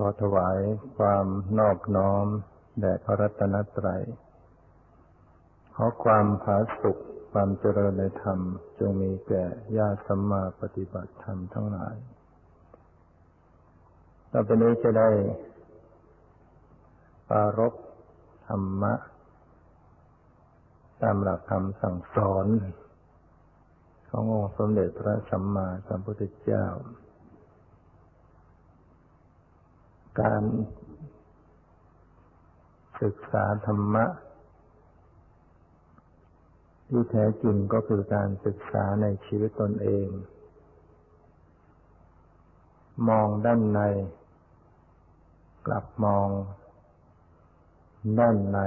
ขอถวายความนอบน้อมแด่พระรัตนตรัย ขอความผาสุกความเจริญในธรรม จงมีแก่ญาติสัมมาปฏิบัติธรรมทั้งหลาย ต่อไปนี้จะได้ปารกธรรมะ ตามหลักคำสั่งสอน ขององค์สมเด็จพระสัมมาสัมพุทธเจ้า การศึกษาธรรมะ ที่แท้จริงก็คือการศึกษาในชีวิตตนเอง มองด้านใน กลับมองด้านใน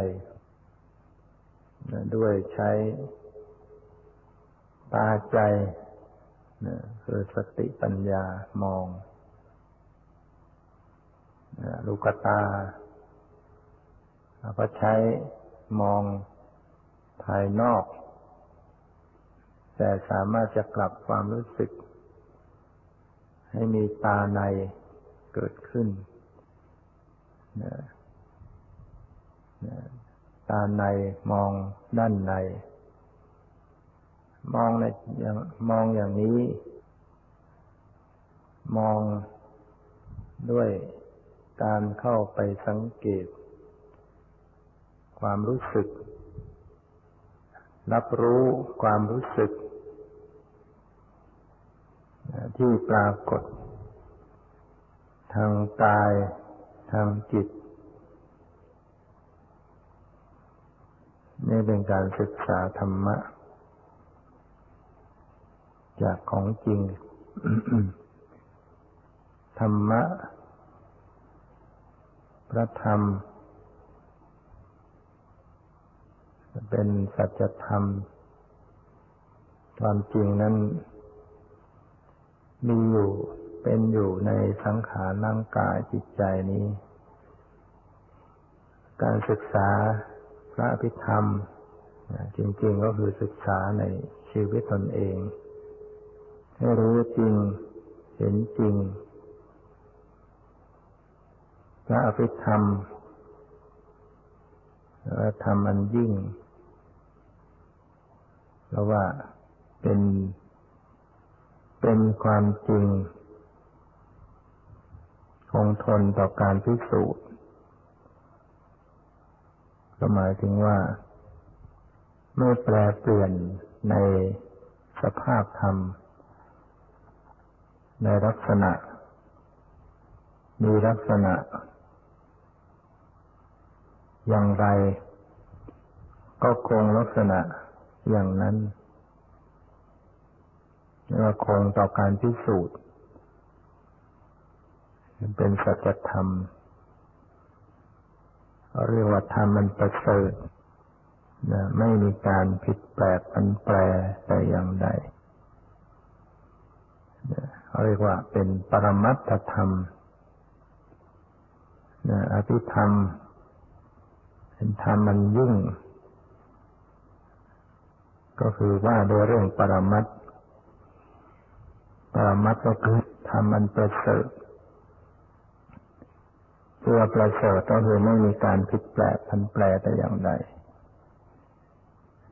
ด้วยใช้ตาใจคือสติปัญญามอง ลูกตาเราก็ใช้มองภายนอก แต่สามารถจะกลับความรู้สึก ให้มีตาในเกิดขึ้น ตาในมองด้านใน มองในอย่างมองอย่างนี้ มองด้วย การเข้าไปสังเกต ความรู้สึก รับรู้ความรู้สึก ที่ปรากฏ ทางกายทางจิต นี่เป็นการศึกษาธรรมะ จากของจริง ธรรมะ พระธรรม เป็นสัจธรรม ความจริงนั้นมีอยู่เป็นอยู่ในสังขารร่างกายจิตใจนี้ การศึกษาพระอภิธรรม จริง ๆ ก็คือศึกษาในชีวิตตนเอง ให้รู้จริง เห็นจริง พระอภิธรรมและธรรมอันยิ่ง เพราะว่าเป็น เป็นความจริง คงทนต่อการพิสูจน์ก็หมายถึงว่า ไม่แปลเปลี่ยนในสภาพธรรม ในลักษณะ มีลักษณะ อย่างไร ก็คงลักษณะอย่างนั้นเรียกว่าคงต่อการพิสูจน์ เป็นสัจธรรมเรียกว่าธรรมมันประเสริฐนะไม่มีการผิดแปลกปันแปรแต่อย่างใดเขาเรียกว่าเป็นปรมัตถธรรมนะอภิธรรม ธรรมมันยิ่ง ก็คือว่าโดยเรื่องปรมัตปรมัตก็คือธรรมมันประเสริฐตัวประเสริฐก็คือไม่มีการผิดแปลกพันแปลแต่อย่างใด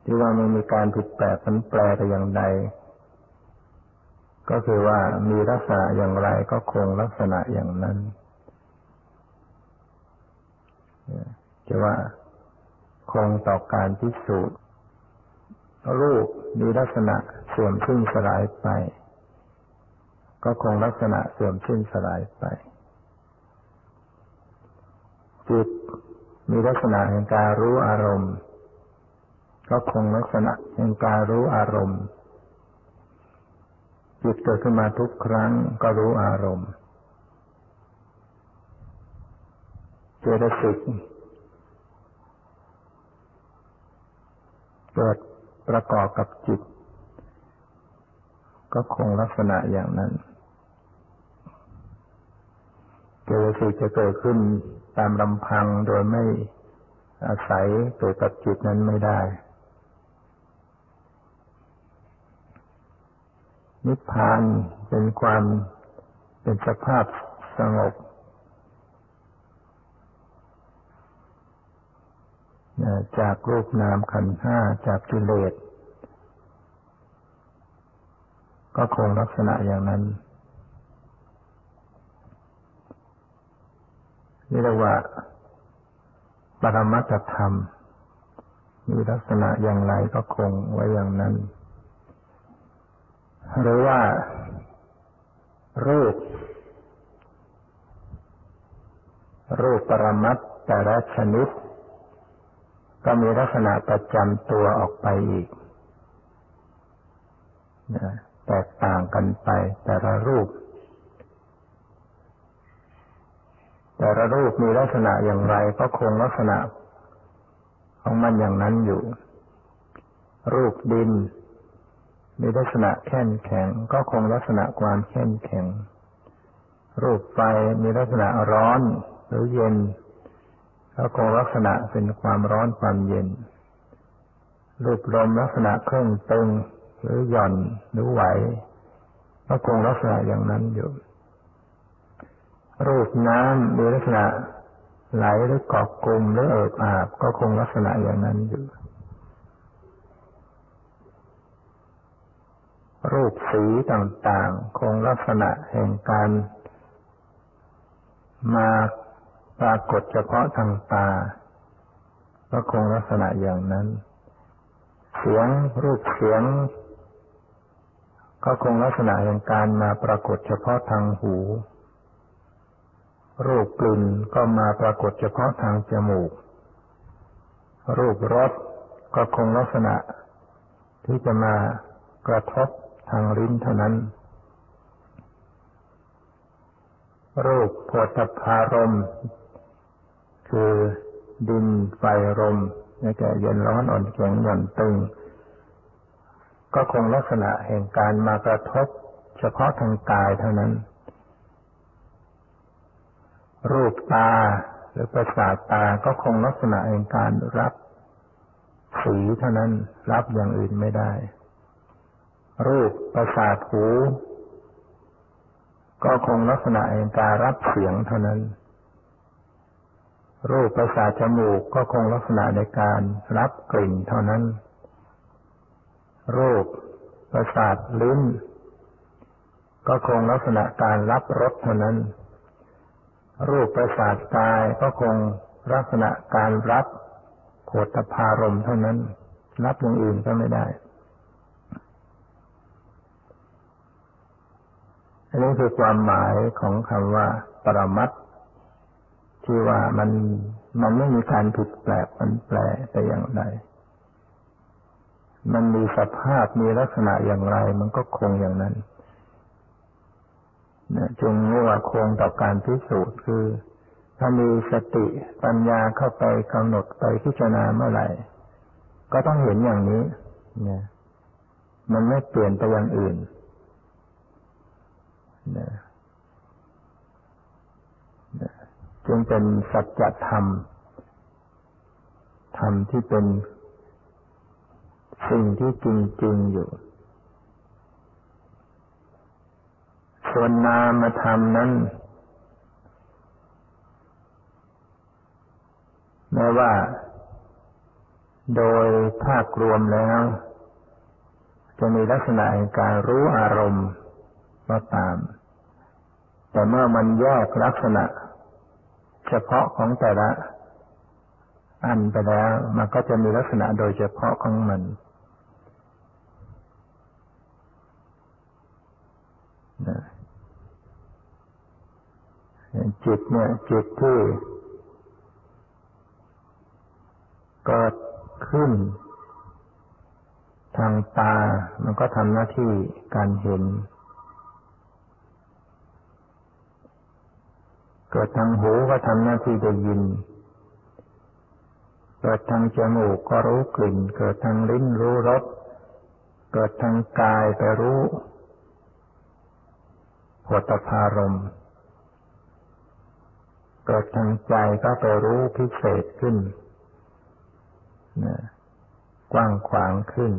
ที่ว่าไม่มีการผิดแปลกพันแปลแต่อย่างใด ก็คือว่ามีลักษณะอย่างไรก็คงลักษณะอย่างนั้นจะว่า คงต่อการพิสูจน์รูปมีลักษณะเสื่อมสิ้นสลายไป ก็คงลักษณะเสื่อมสิ้นสลายไป จิตมีลักษณะแห่งการรู้อารมณ์ ก็คงลักษณะแห่งการรู้อารมณ์ จิตเกิดขึ้นมาทุกครั้งก็รู้อารมณ์เจตสิก เกิดประกอบกับจิต ก็คงลักษณะอย่างนั้นเจตสิกจะเกิดขึ้นตามลำพังโดยไม่อาศัยตัวกับจิตนั้นไม่ได้ นิพพานเป็นความเป็นสภาพสงบ จากรูปนามขันห้าจากกิเลส ก็คงลักษณะอย่างนั้น นี่เรียกว่า ปรมัตธรรม มีลักษณะอย่างไรก็คงไว้อย่างนั้น หรือว่า รูป รูปปรมัตแต่ละชนิด ก็มีลักษณะประจำตัวออกไปอีกแตกต่างกันไปแต่ละรูป แต่ละรูปมีลักษณะอย่างไรก็คงลักษณะของมันอย่างนั้นอยู่ รูปดิน มีลักษณะแข็งแข็ง ก็คงลักษณะความแข็งแข็ง รูปไฟมีลักษณะร้อนหรือเย็น ก็คงลักษณะเป็นความร้อนความเย็น รูปลมลักษณะเครื่องตึงหรือหย่อนหรือไหวก็คงลักษณะอย่างนั้นอยู่ รูปน้ำมีลักษณะไหลหรือเกาะกลุ่มหรือเอิบอาบ ก็คงลักษณะอย่างนั้นอยู่ รูปสีต่างๆ คงลักษณะแห่งการมา ปรากฏเฉพาะทางตา ก็คงลักษณะอย่างนั้น เสียงรูปเสียง ก็คงลักษณะแห่งการมาปรากฏเฉพาะทางหู รูปกลิ่นก็มาปรากฏเฉพาะทางจมูก รูปรสก็คงลักษณะ ที่จะมากระทบทางลิ้นเท่านั้นรูปโพธพารม คือดินไฟลมนี่แก่เย็นร้อนอ่อนแข็งหย่อนตึง ก็คงลักษณะแห่งการมากระทบเฉพาะทางกายเท่านั้น รูปตาหรือประสาทตาก็คงลักษณะแห่งการรับสีเท่านั้นรับอย่างอื่นไม่ได้ รูปประสาทหู ก็คงลักษณะแห่งการรับเสียงเท่านั้น รูปประสาทจมูกก็คงลักษณะในการรับกลิ่นเท่านั้น รูปประสาทลิ้น ก็คงลักษณะการรับรสเท่านั้น รูปประสาทกายก็คงลักษณะการรับโผฏฐารมเท่านั้น รับอย่างอื่นก็ไม่ได้ อันนี้คือความหมายของคำว่า ปรมัต ที่ว่ามันมันไม่มีการผิดแปลกมันแปลแต่อย่างใดมันมีสภาพมีลักษณะอย่างไร มันก็คงอย่างนั้นจงเรียกว่าคงต่อการพิสูจน์คือ ถ้ามีสติปัญญาเข้าไปกำหนดไปพิจารณาเมื่อไหร่ ก็ต้องเห็นอย่างนี้นี่ยมันไม่เปลี่ยนไปอย่างอื่นนะ จึงเป็นสัจธรรม ธรรมที่เป็นสิ่งที่จริง ๆ อยู่ ส่วนนามธรรมนั้นแม้ว่า โดยภาครวมแล้ว จะมีลักษณะแห่งการรู้อารมณ์ก็ตาม แต่เมื่อมันแยกลักษณะ เฉพาะของแต่ละอันไปแล้ว มันก็จะมีลักษณะโดยเฉพาะของมันนจิตเนี่ยจิตที่เกิดขึ้น ทางตา มันก็ทำหน้าที่การเห็น กิดทางหูก็ทำหน้าที่ได้ยิน เกิดทางจมูกก็รู้กลิ่น เกิดทางลิ้นรู้รส เกิดทางกายไปรู้ผลตภารม เกิดทางใจก็ไปรู้พิเศษขึ้นนะกว้างขวางขึ้น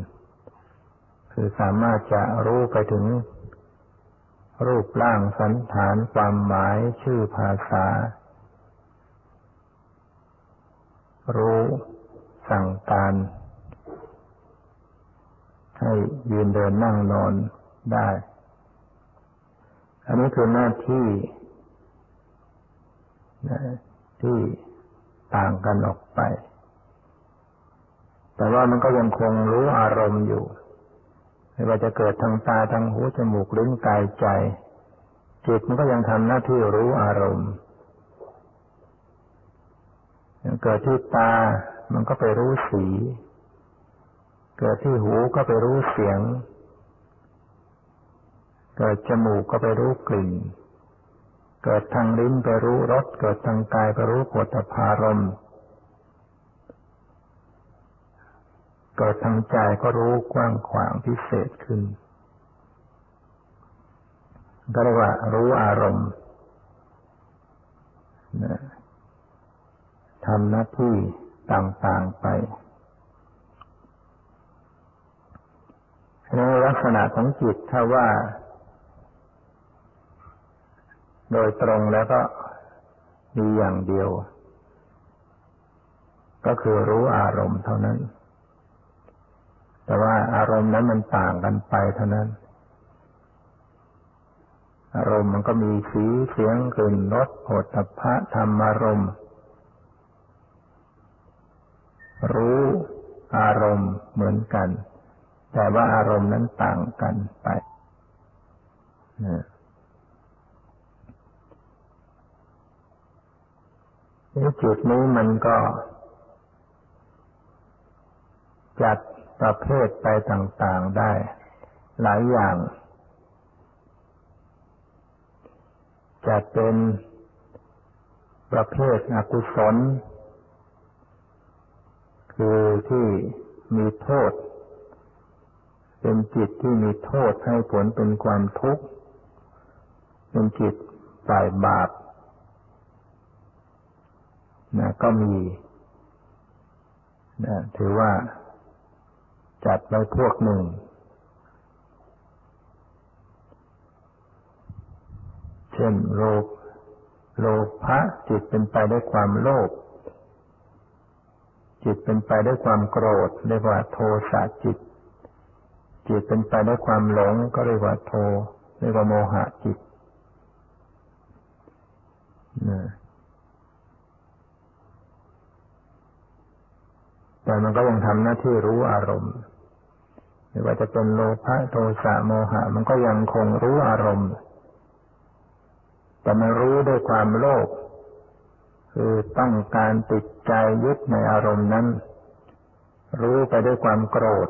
คือสามารถจะรู้ไปถึง รูปร่างสันฐานความหมายชื่อภาษา รู้สสั่งการ ให้ยืนเดินนั่งนอนได้ อันนี้คือหน้าที่ที่ต่างกันออกไป แต่ว่ามันก็ยังคงรู้อารมณ์อยู่ ไม่ว่าจะเกิดทางตาทางหูจมูกลิ้นกายใจ จิตมันก็ยังทำหน้าที่รู้อารมณ์เกิดที่ตา มันก็ไปรู้สี เกิดที่หูก็ไปรู้เสียง เกิดจมูกก็ไปรู้กลิ่น เกิดทางลิ้นไปรู้รส เกิดทางกายไปรู้ปวดพารม เกิดทางใจก็รู้กว้างขวางพิเศษขึ้น ก็เรียกว่ารู้อารมณ์ทำหน้าที่ต่างๆไปในลักษณะของจิตถ้าว่า โดยตรงแล้วก็มีอย่างเดียว ก็คือรู้อารมณ์เท่านั้น แต่ว่าอารมณ์นั้นมันต่างกันไปเท่านั้น อารมณ์มันก็มีสีเสียงกลิ่นรสโผฏฐัพพะธรรมารมณ์ รู้อารมณ์เหมือนกัน แต่ว่าอารมณ์นั้นต่างกันไปจุดนี้มันก็จัด ประเภทไปต่างๆได้ หลายอย่างจัดเป็นประเภทอกุศล คือที่มีโทษ เป็นจิตที่มีโทษให้ผลเป็นความทุกข์ เป็นจิตฝ่ายบาปนะก็มีนะถือว่า จัดไว้พวกหนึ่ง เช่นโลภโลภะจิตเป็นไปด้วยความโลภจิตเป็นไปด้วยความโกรธเรียกว่าโทสะจิต จิตเป็นไปด้วยความหลงก็เรียกว่าโทเรียกว่าโมหะจิตแต่มันก็ยังทำหน้าที่รู้อารมณ์ ไม่ว่าจะเป็นโลภะโทสะโมหะ มันก็ยังคงรู้อารมณ์ แต่มันรู้ด้วยความโลภคือต้องการติดใจยึดในอารมณ์นั้น รู้ไปด้วยความโกรธ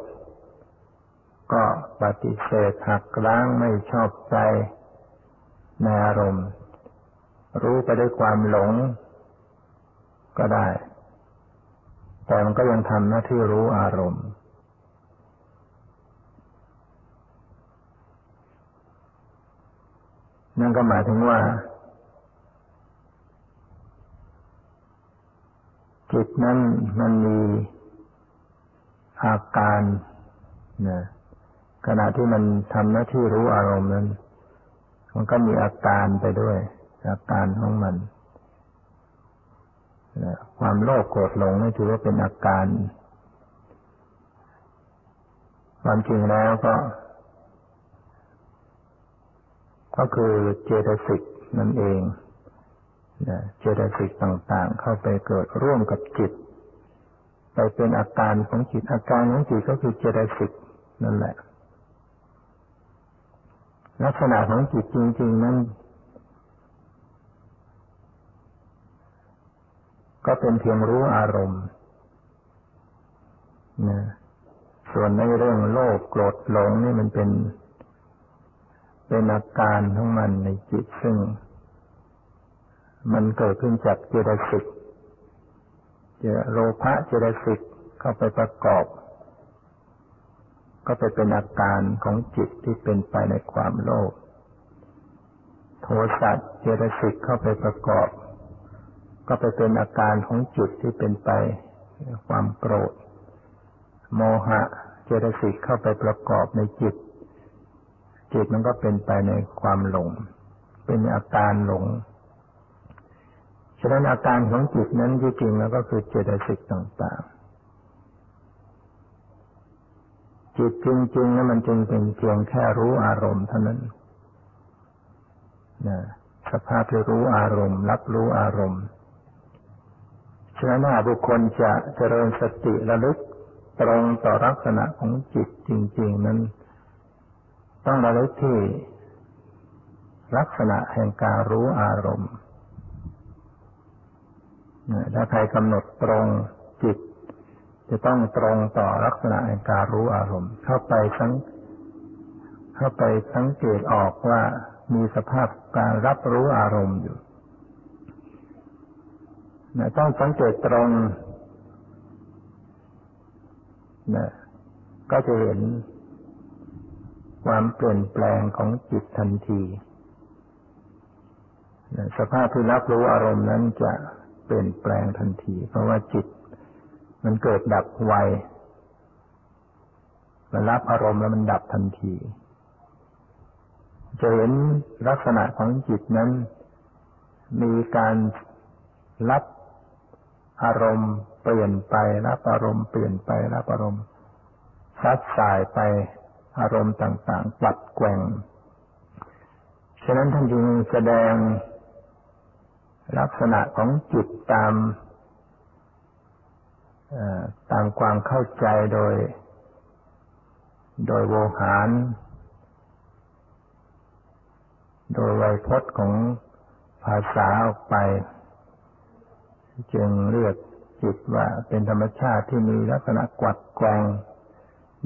ก็ปฏิเสธหักล้างไม่ชอบใจในอารมณ์ รู้ไปด้วยความหลง ก็ได้ แต่มันก็ยังทำหน้าที่รู้อารมณ์ นั่นก็หมายถึงว่า จิตนั้นมันมีอาการนะขณะที่มันทำหน้าที่รู้อารมณ์นั้น มันก็มีอาการไปด้วย อาการของมันนะความโลภโกรธหลงนี่ถือว่าเป็นอาการ ความจริงแล้วก็ ก็คือเจตสิกนั่นเองเจตสิกต่างๆ เข้าไปเกิดร่วมกับจิต ไปเป็นอาการของจิตอาการของจิตก็คือเจตสิกนั่นแหละ ลักษณะของจิตจริง ๆ นั้นก็เป็นเพียงรู้อารมณ์นะส่วนในเรื่องโลภโกรธหลงนี่มันเป็น เป็นอาการของมันในจิตซึ่ง มันเกิดขึ้นจากเจตสิกเจโลภะเจตสิกเข้าไปประกอบ ก็ไปเป็นอาการของจิตที่เป็นไปในความโลภโทสะเจตสิกเข้าไปประกอบ ก็ไปเป็นอาการของจิตที่เป็นไปความโกรธ โมหะเจตสิกเข้าไปประกอบในจิต จิตมันก็เป็นไปในความหลง เป็นอาการหลง ฉะนั้นอาการของจิตนั้นที่จริงแล้วก็คือเจตสิกต่างๆ จิตจริงๆนั้นมันจึงเป็นเพียงแค่รู้อารมณ์เท่านั้นนะสภาพที่รู้อารมณ์ รับรู้อารมณ์ ฉะนั้นบุคคลจะเจริญสติระลึกตรงต่อลักษณะของจิตจริง ๆ นั้น ต้องระลึกที่ลักษณะแห่งการรู้อารมณ์ถ้าใครกำหนดตรงจิต จะต้องตรงต่อลักษณะแห่งการรู้อารมณ์ เข้าไปสังเข้าไปสังเกตออกว่ามีสภาพการรับรู้อารมณ์อยู่นะต้องสังเกตตรงนะก็จะเห็น ความเปลี่ยนแปลงของจิตทันทีสภาพที่รับรู้อารมณ์นั้นจะเปลี่ยนแปลงทันที เพราะว่าจิต มันเกิดดับไวมันรับอารมณ์แล้วมันดับทันที จะเห็นลักษณะของจิตนั้น มีการรับอารมณ์เปลี่ยนไปรับอารมณ์เปลี่ยนไปรับอารมณ์ซัดสายไป อารมณ์ต่างๆปัดแกว่ง ฉะนั้นท่านจึงแสดงลักษณะของจิตตามตามความเข้าใจโดย โดยโวหาร โดยไวยพจน์ของภาษาออกไป จึงเรียกจิตว่าเป็นธรรมชาติที่มีลักษณะกวัดแกง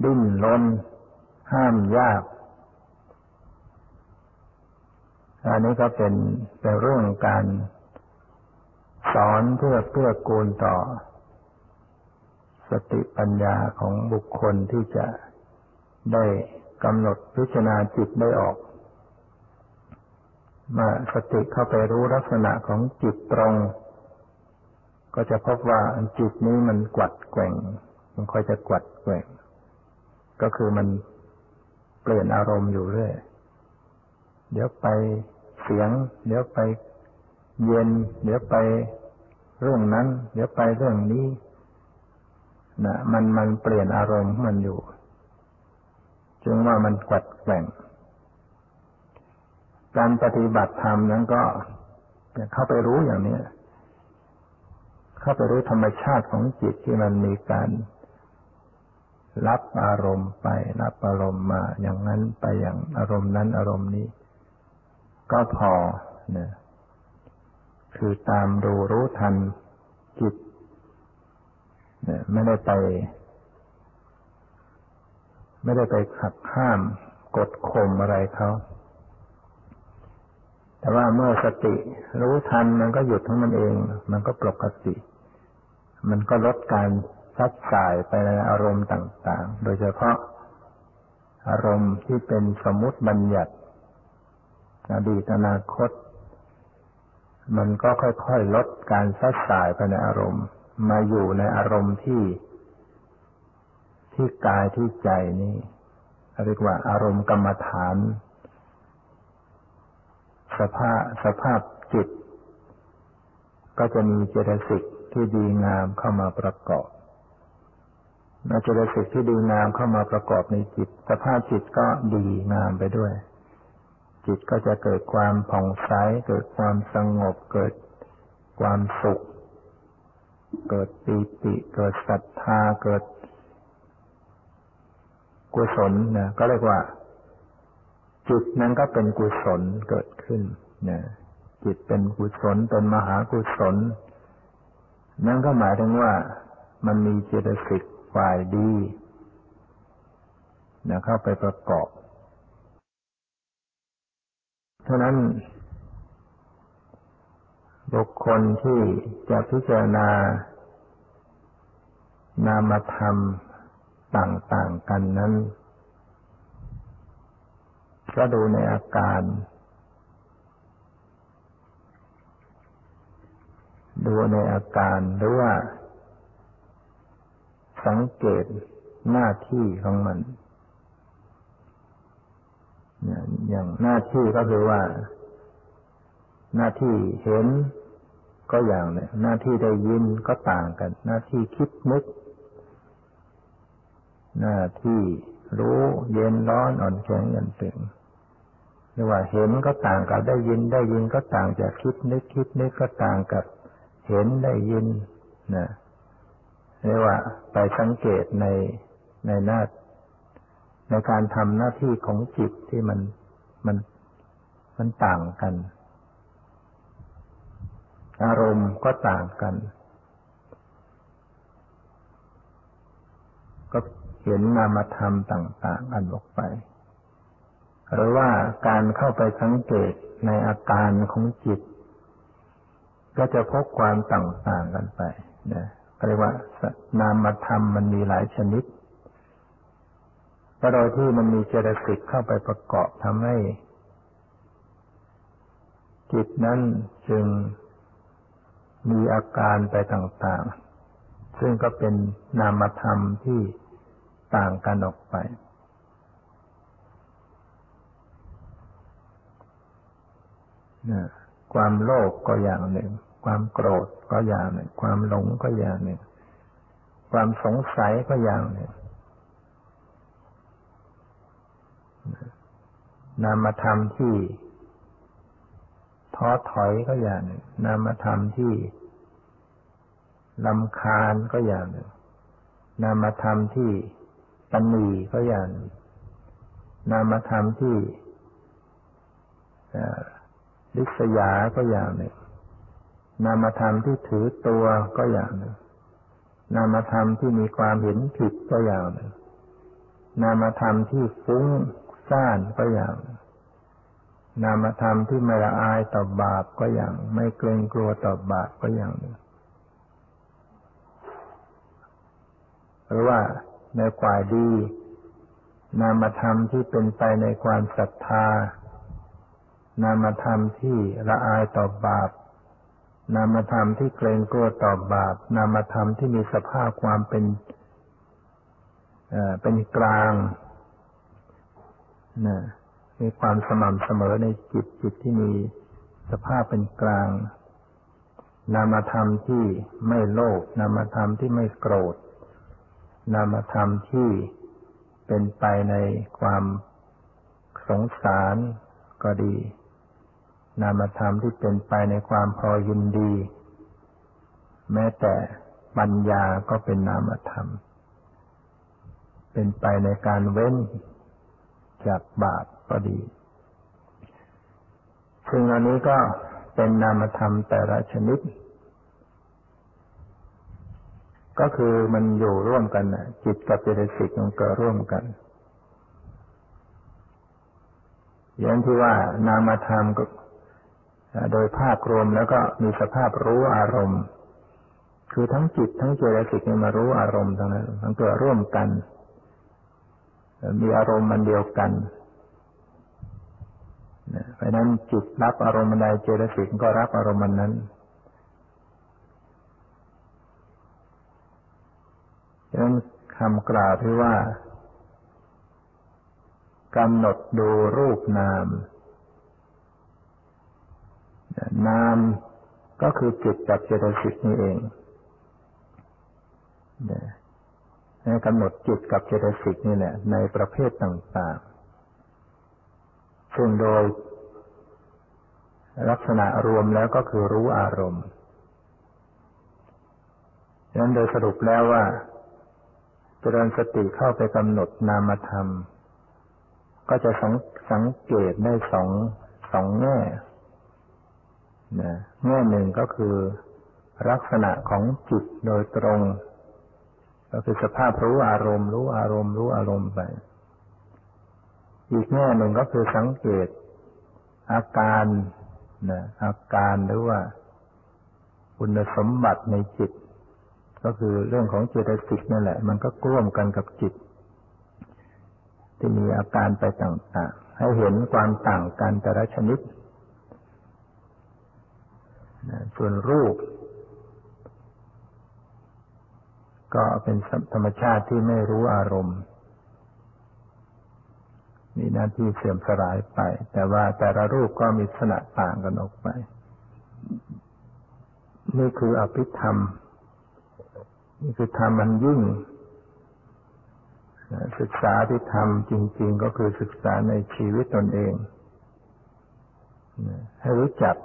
ดิ้นรน ห้ามยากอันนี้ก็เป็นเป็นเรื่องการสอนเพื่อเพื่อกูลต่อ สติปัญญาของบุคคลที่จะได้กำหนดพิจารณาจิตได้ออกมาสติเข้าไปรู้ลักษณะของจิตตรง ก็จะพบว่าจิตนี้มันกวัดแกว่ง มันค่อยจะกวัดแกว่ง ก็คือมัน เปลี่ยนอารมณ์อยู่เรื่อย เดี๋ยวไปเสียง เดี๋ยวไปเย็น เดี๋ยวไปเรื่องนั้น เดี๋ยวไปเรื่องนี้นะมันมันเปลี่ยนอารมณ์มันอยู่ จึงว่ามันกัดแกว่งการปฏิบัติธรรมนั้นก็เข้าไปรู้อย่างนี้ เข้าไปรู้ธรรมชาติของจิตที่มันมีการ รับอารมณ์ไป รับอารมณ์มา อย่างนั้นไปอย่างอารมณ์นั้นอารมณ์นี้ ก็พอเนี่ยคือตามดูรู้ทันจิตเนี่ยไม่ได้ไป ไม่ได้ไปขัดห้ามกดข่มอะไรเขาแต่ว่าเมื่อสติรู้ทันมันก็หยุดของมันเอง มันก็ปกติ มันก็ลดการ ซัดสายไปในอารมณ์ต่าง ๆ โดยเฉพาะ อารมณ์ที่เป็นสมมติบัญญัติ อดีตอนาคต มันก็ค่อยๆลดการซัดสายไปในอารมณ์ มาอยู่ในอารมณ์ที่ ที่กายที่ใจนี้เรียกว่าอารมณ์กรรมฐาน สภาพสภาพจิต ก็จะมีเจตสิกที่ดีงามเข้ามาประกอบ นาจรสิกที่ดีงามเข้ามาประกอบในจิต สภาพจิตก็ดีงามไปด้วย จิตก็จะเกิดความผ่องใส เกิดความสงบ เกิดความสุข เกิดปีติ เกิดศรัทธา เกิดกุศลนะก็เรียกว่า จิตนั้นก็เป็นกุศลเกิดขึ้นนะจิตเป็นกุศลเป็นมหากุศล นั่นก็หมายถึงว่ามันมีเจตสิก ฝ่ายดีนะเข้าไปประกอบ เท่านั้นบุคคลที่จะพิจารณานามธรรมต่าง ๆ กันนั้น ก็ดูในอาการ ดูในอาการหรือว่า สังเกตหน้าที่ของมันอย่างหน้าที่ก็คือว่า หน้าที่เห็นก็อย่างเนี่ยหน้าที่ได้ยินก็ต่างกัน หน้าที่คิดนึก หน้าที่รู้เย็นร้อนอ่อนแข็งย่อนตึงหรือว่าเห็นก็ต่างกับได้ยินได้ยินก็ต่างจากคิดนึกคิดนึกก็ต่างกับ เห็นได้ยินนะ เรียกว่า ไปสังเกตในในหน้าในการทำหน้าที่ของจิตที่มันมันมันต่างกัน อารมณ์ก็ต่างกัน ก็เห็นนามธรรมต่าง ๆ อันออกไป หรือว่าการเข้าไปสังเกตในอาการของจิต ก็จะพบความต่าง ๆ กันไปนะ เรียกว่านามธรรมมันมีหลายชนิดก็โดยที่มันมีเจตสิกเข้าไปประกอบทำให้ จิตนั้นจึงมีอาการไปต่างๆ ซึ่งก็เป็นนามธรรมที่ต่างกันออกไป ความโลภกก็อย่างหนึ่ง ความโกรธก็อย่างหนึ่ง ความหลงก็อย่างหนึ่ง ความสงสัยก็อย่างหนึ่งนามธรรมที่ท้อถอยก็อย่างหนึ่ง นามธรรมที่ลำคาญก็อย่างหนึ่ง นามธรรมที่ตันนีก็อย่างหนึ่ง นามธรรมที่ลิษยาก็อย่างหนึ่ง นามธรรมที่ถือตัวก็อย่างหนึ่ง นามธรรมที่มีความเห็นผิดก็อย่างหนึ่ง นามธรรมที่ฟุ้งซ่านก็อย่างนามธรรมที่ไม่ละอายต่อบาปก็อย่าง ไม่เกรงกลัวต่อบาปก็อย่างหนึ่งหรือว่าในกว่าดี นามธรรมที่เป็นไปในความศรัทธา นามธรรมที่ละอายต่อบาป นามธรรมที่เกรงกลัวต่อบาป นามธรรมที่มีสภาพความเป็นเป็นกลางนะมีความสม่ำเสมอในจิตจิตที่มีสภาพเป็นกลาง นามธรรมที่ไม่โลภนามธรรมที่ไม่โกรธ นามธรรมที่เป็นไปในความสงสารก็ดี นามธรรมที่เป็นไปในความพอยินดี แม้แต่ปัญญาก็เป็นนามธรรม เป็นไปในการเว้นจากบาปก็ดีซึ่งอันนี้ก็เป็นนามธรรมแต่ละชนิด ก็คือมันอยู่ร่วมกันนะจิตกับเจตสิกมันเกิดร่วมกันอย่างที่ว่านามธรรมก็ โดยภาพรวมแล้วก็มีสภาพรู้อารมณ์ คือทั้งจิตทั้งเจตสิกเนี่ยมารู้อารมณ์ทั้งนั้นมันเกิดร่วมกัน มีอารมณ์มันเดียวกันเพราะนั้นจิตรับอารมณ์ใดเจตสิกก็รับอารมณ์นั้นดังนั้นคำกล่าวที่ว่ากำหนดดูรูปนาม นามก็คือจิตกับเจตสิกนี่เองให้กำหนดจิตกับเจตสิกนี่แหละในประเภทต่างๆ ซึ่งโดยลักษณะรวมแล้วก็คือรู้อารมณ์ดังนั้นโดยสรุปแล้วว่าเจริญสติเข้าไปกำหนดนามธรรม ก็จะสังสงเกตได้สองสองแง่ นะแง่หนึ่งก็คือลักษณะของจิตโดยตรง ก็คือสภาพรู้อารมณ์ รู้อารมณ์ รู้อารมณ์ไป อีกแง่หนึ่งก็คือสังเกต อาการนะอาการหรือว่าคุณสมบัติในจิต ก็คือเรื่องของเจตสิกนั่นแหละ มันก็ร่วมกันกับจิต ที่มีอาการไปต่างๆให้เห็นความต่างกันแต่ละชนิด ส่วนรูป ก็เป็นธรรมชาติที่ไม่รู้อารมณ์ มีหน้าที่เสื่อมสลายไป แต่ว่าแต่ละรูปก็มีลักษณะต่างกันออกไป นี่คืออภิธรรม นี่คือธรรมมันยิ่ง ศึกษาที่ทำจริง ๆ ก็คือศึกษาในชีวิตตนเอง ให้รู้จัก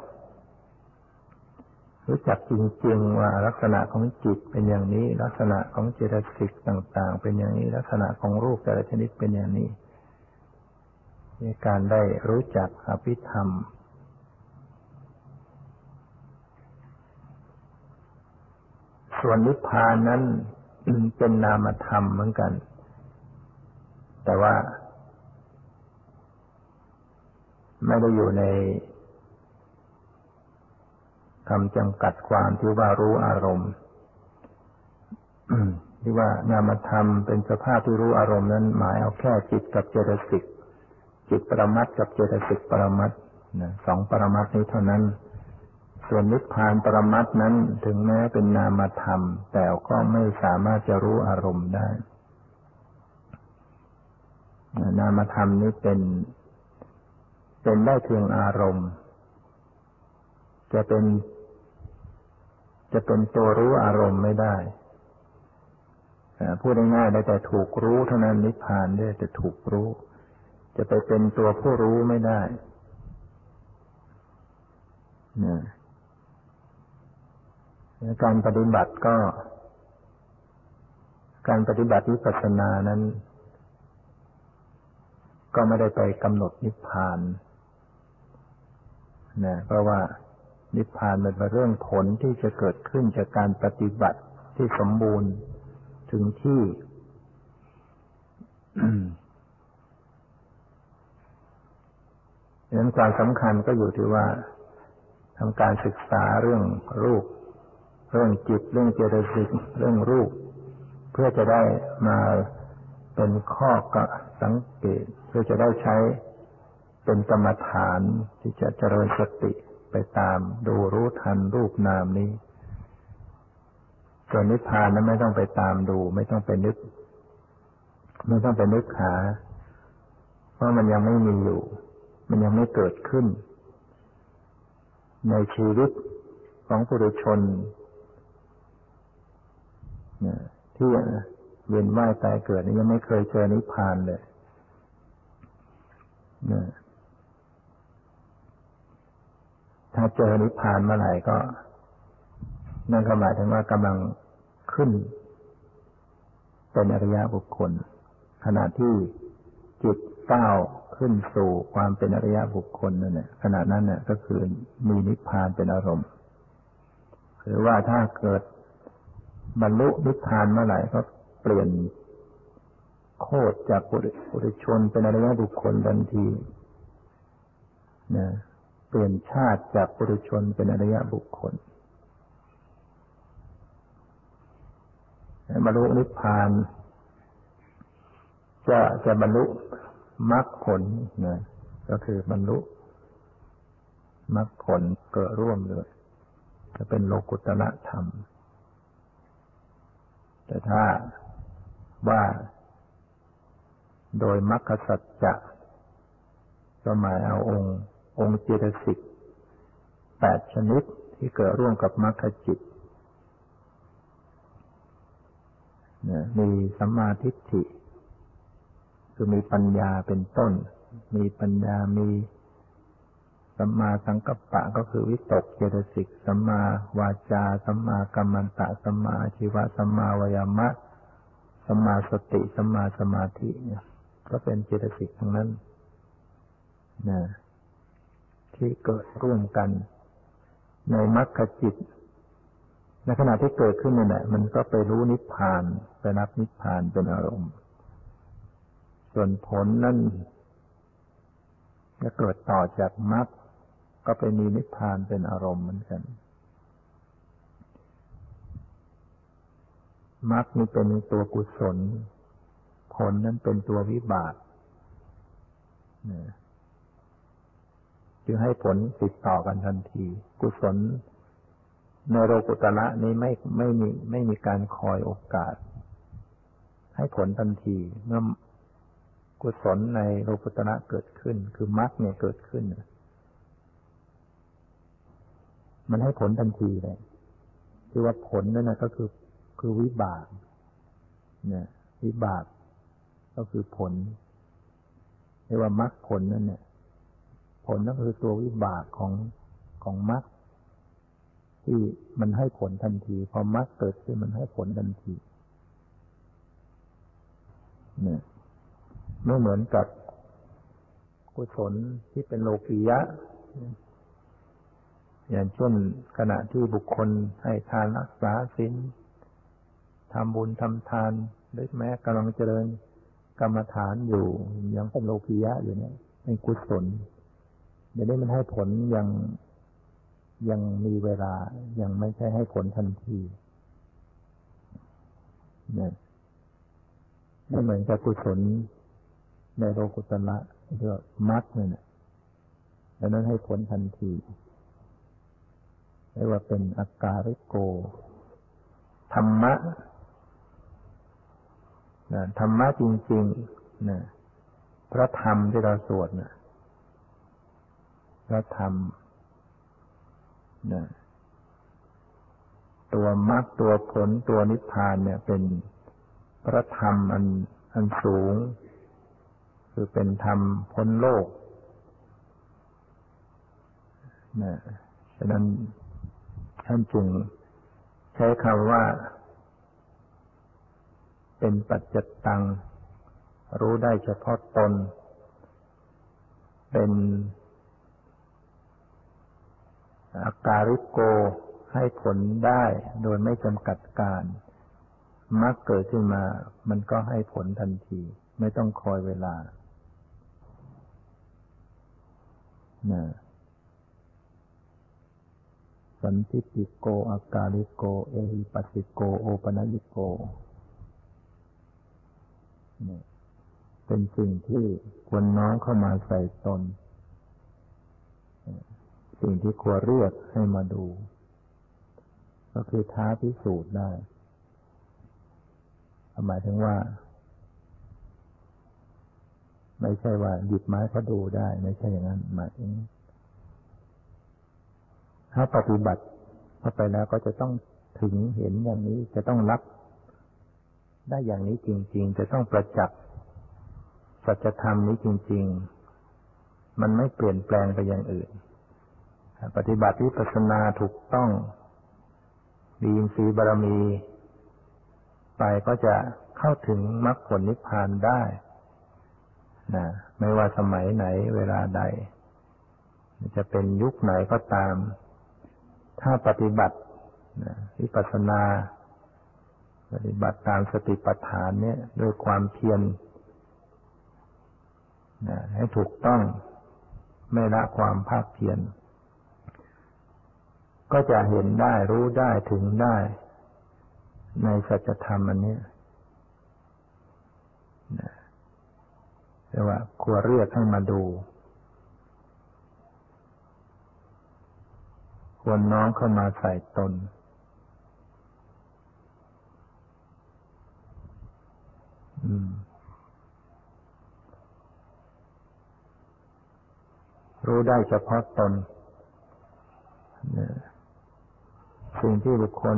รู้จักจริงๆว่าลักษณะของจิตเป็นอย่างนี้ ลักษณะของเจตสิกต่าง ๆ เป็นอย่างนี้ ลักษณะของรูปแต่ละชนิดเป็นอย่างนี้ในการได้รู้จักอภิธรรม ส่วนนิพพานนั้นเป็นนามธรรมเหมือนกัน แต่ว่า ไม่ได้อยู่ใน คำจำกัดความที่ว่ารู้อารมณ์ที่ว่านามธรรมเป็นสภาพที่รู้อารมณ์นั้น หมายเอาแค่จิตกับเจตสิก จิตปรมัตกับเจตสิกปรมัตสองปรมัตนี้เท่านั้น ส่วนนิพพานปรมัตนั้นถึงแม้เป็นนามธรรม แต่ก็ไม่สามารถจะรู้อารมณ์ได้ นามธรรมนี้เป็น เป็นได้เพียงอารมณ์ จะเป็น จะเป็นตัวรู้อารมณ์ไม่ได้พูดง่ายๆได้แต่ถูกรู้เท่านั้นนิพพานได้แต่ถูกรู้ จะไปเป็นตัวผู้รู้ไม่ได้นะการปฏิบัติก็ การปฏิบัติวิปัสสนานั้น ก็ไม่ได้ไปกำหนดนิพพานนะเพราะว่า นิพพานเป็นเรื่องผลที่จะเกิดขึ้นจากการปฏิบัติที่สมบูรณ์ถึงที่ดังนั้นความสำคัญก็อยู่ที่ว่าทำการศึกษาเรื่องรูป เรื่องจิต เรื่องเจตสิกเรื่องรูป เพื่อจะได้มาเป็นข้อกสังเกต เพื่อจะได้ใช้เป็นกรรมฐานที่จะเจริญสติ ไปตามดูรู้ทันรูปนามนี้ส่วนนิพพานนั้นไม่ต้องไปตามดู ไม่ต้องไปนึก ไม่ต้องไปนึกหาเพรามันยังไม่มีอยู่ มันยังไม่เกิดขึ้น ในชีวิตของผู้ดุชนที่เวียนว่ายตายเกิดนี่ยังไม่เคยเจอนิพพานเลย ถ้าเจอนิพพานเมื่อไหร่ก็ นั่นก็หมายถึงว่ากำลังขึ้น เป็นอริยบุคคล ขณะที่จิตก้าวขึ้นสู่ความเป็นอริยบุคคลนั่นแหละขณะนั้นเนี่ยก็คือมีนิพพานเป็นอารมณ์หรือว่าถ้าเกิดบรรลุนิพพานเมื่อไหร่ก็เปลี่ยนโคตรจากปุถุชนเป็นอริยบุคคลทันทีนะ เปลี่ยนชาติจากปุถุชนเป็นอริยบุคคลบรรลุนิพพาน จะจะบรรลุมรรคผลนะก็คือบรรลุมรรคผลเกิดร่วมเลยจะเป็นโลกุตละธรรม แต่ถ้าว่าโดยมรรคสัจจะก็หมายเอาองค์ องค์เจตสิกแปดชนิดที่เกิดร่วมกับมรรคจิตมีสัมมาทิฏฐิ คือมีปัญญาเป็นต้น มีปัญญามีสัมมาสังกัปปะก็คือวิตกเจตสิกสัมมาวาจาสัมมากัมมันตะสัมมาชีวะสัมมาวายามะสัมมาสติสัมมาสมาธิก็เป็นเจตสิกทั้งนั้นนะ ที่เกิดร่วมกัน ในมรรคจิต ในขณะที่เกิดขึ้นนั่แหละมันก็ไปรู้นิพพานไปนับนิพพานเป็นอารมณ์ ส่วนผลนั้นจะเกิดต่อจากมรรคก็ไปมีนิพพานเป็นอารมณ์เหมือนกันมรรคนี่เป็นตัวกุศล ผลนั้นเป็นตัววิบาก จึงให้ผลติดต่อกันทันที กุศลในโลกุตละนี้ไม่ไม่มีไม่มีการคอยโอกาส ให้ผลทันทีเมื่อกุศลในโลกุตระเกิดขึ้น คือมรรคเนี่ยเกิดขึ้น มันให้ผลทันทีเลยคือว่าผลนั่นนะก็คือคือวิบากเนี่ยวิบากก็คือผลเรียกว่ามรรคผลนั่นเนี่ย ผลก็คือตัววิบากของของมรรคที่มันให้ผลทันที พอมรรคเกิดขึ้นมันให้ผลทันที เนี่ยไม่เหมือนกับกุศลที่เป็นโลกียะ อย่างเช่นขณะที่บุคคลให้ทานรักษาศีลทำบุญทำทานหรือแม้กำลังเจริญกรรมฐานอยู่ยังเป็นโลกียะอยู่เนี่ยเป็นกุศล ดี๋ยวนี้มันให้ผลยังยังมีเวลา ยังไม่ใช่ให้ผลทันทีเนี่ยไม่เหมือนกับกุศลในโลกุตละเรียกมัดเนี่ยดังนั้นให้ผลทันทีเรียกว่าเป็นอาการิโก ธรรมะนะธรรมะจริงๆนะพระธรรมที่เราสวดนะ พระธรรมนะตัวมรรคตัวผลตัวนิพพานเนี่ย เป็นพระธรรมอันอันสูง คือเป็นธรรมพ้นโลกนะฉะนั้นท่านจึงใช้คำว่า เป็นปัจจตัง รู้ได้เฉพาะตน เป็น อาการิโกให้ผลได้โดยไม่จำกัดการมักเกิดขึ้นมา มันก็ให้ผลทันที ไม่ต้องคอยเวลานะสันติติโกอาการิโก เอหิปัสสิโก โอปนัญิโก เป็นสิ่งที่ควรน้อมเข้ามาใส่ตน สิ่งที่ควรเรียกให้มาดู ก็คือท้าพิสูจน์ได้ หมายถึงว่า ไม่ใช่ว่าหยิบไม้เขาดูได้ ไม่ใช่อย่างนั้นหมายถึงถ้าปฏิบัติเข้าไปแล้วก็จะต้องถึงเห็นอย่างนี้จะต้องรับ ได้อย่างนี้จริง ๆ จะต้องประจักษ์สัจธรรมนี้จริง ๆ มันไม่เปลี่ยนแปลงไปอย่างอื่น ปฏิบัติวิปัสสนาถูกต้องดีนสีบารมี ไปก็จะเข้าถึงมรรคผลนิพพานได้นะไม่ว่าสมัยไหนเวลาใด จะเป็นยุคไหนก็ตาม ถ้าปฏิบัติวิปัสสนา ปฏิบัติตามสติปัฏฐานเนี่ยด้วยความเพียรให้ถูกต้องไม่ละความภาคเพียร ก็จะเห็นได้รู้ได้ถึงได้ ในสัจธรรมอันนี้แต่ว่าควรเรียกให้มาดู ควรน้องเข้ามาใส่ตนรู้ได้เฉพาะตน สิ่งที่บุคคล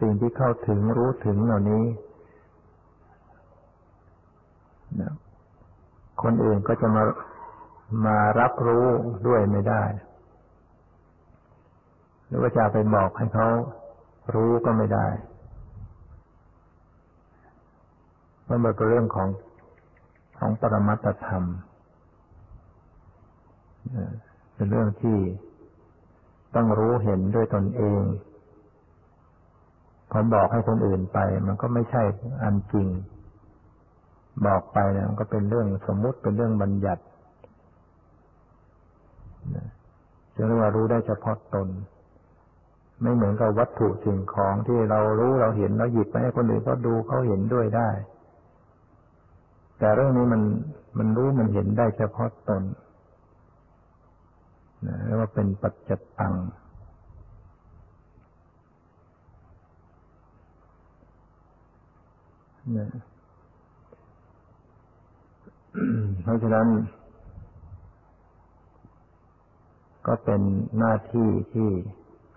สิ่งที่เข้าถึงรู้ถึงเหล่านี้คนอื่นก็จะมามารับรู้ด้วยไม่ได้ หรือว่าจะไปบอกให้เขารู้ก็ไม่ได้มันเป็นเรื่องของของปรมัตธรรมเป็นเรื่องที่ ต้องรู้เห็นด้วยตนเองพอบอกให้คนอื่นไป มันก็ไม่ใช่อันจริง บอกไปเนี่ยมันก็เป็นเรื่องสมมุติเป็นเรื่องบัญญัติจะเรียกว่ารู้ได้เฉพาะตน ไม่เหมือนกับวัตถุสิ่งของที่เรารู้เราเห็นเราหยิบไปให้คนอื่นก็ดูเขาเห็นด้วยได้ แต่เรื่องนี้มันมันรู้มันเห็นได้เฉพาะตน เรียกว่าเป็นปัจจตัง เพราะฉะนั้น ก็เป็นหน้าที่ที่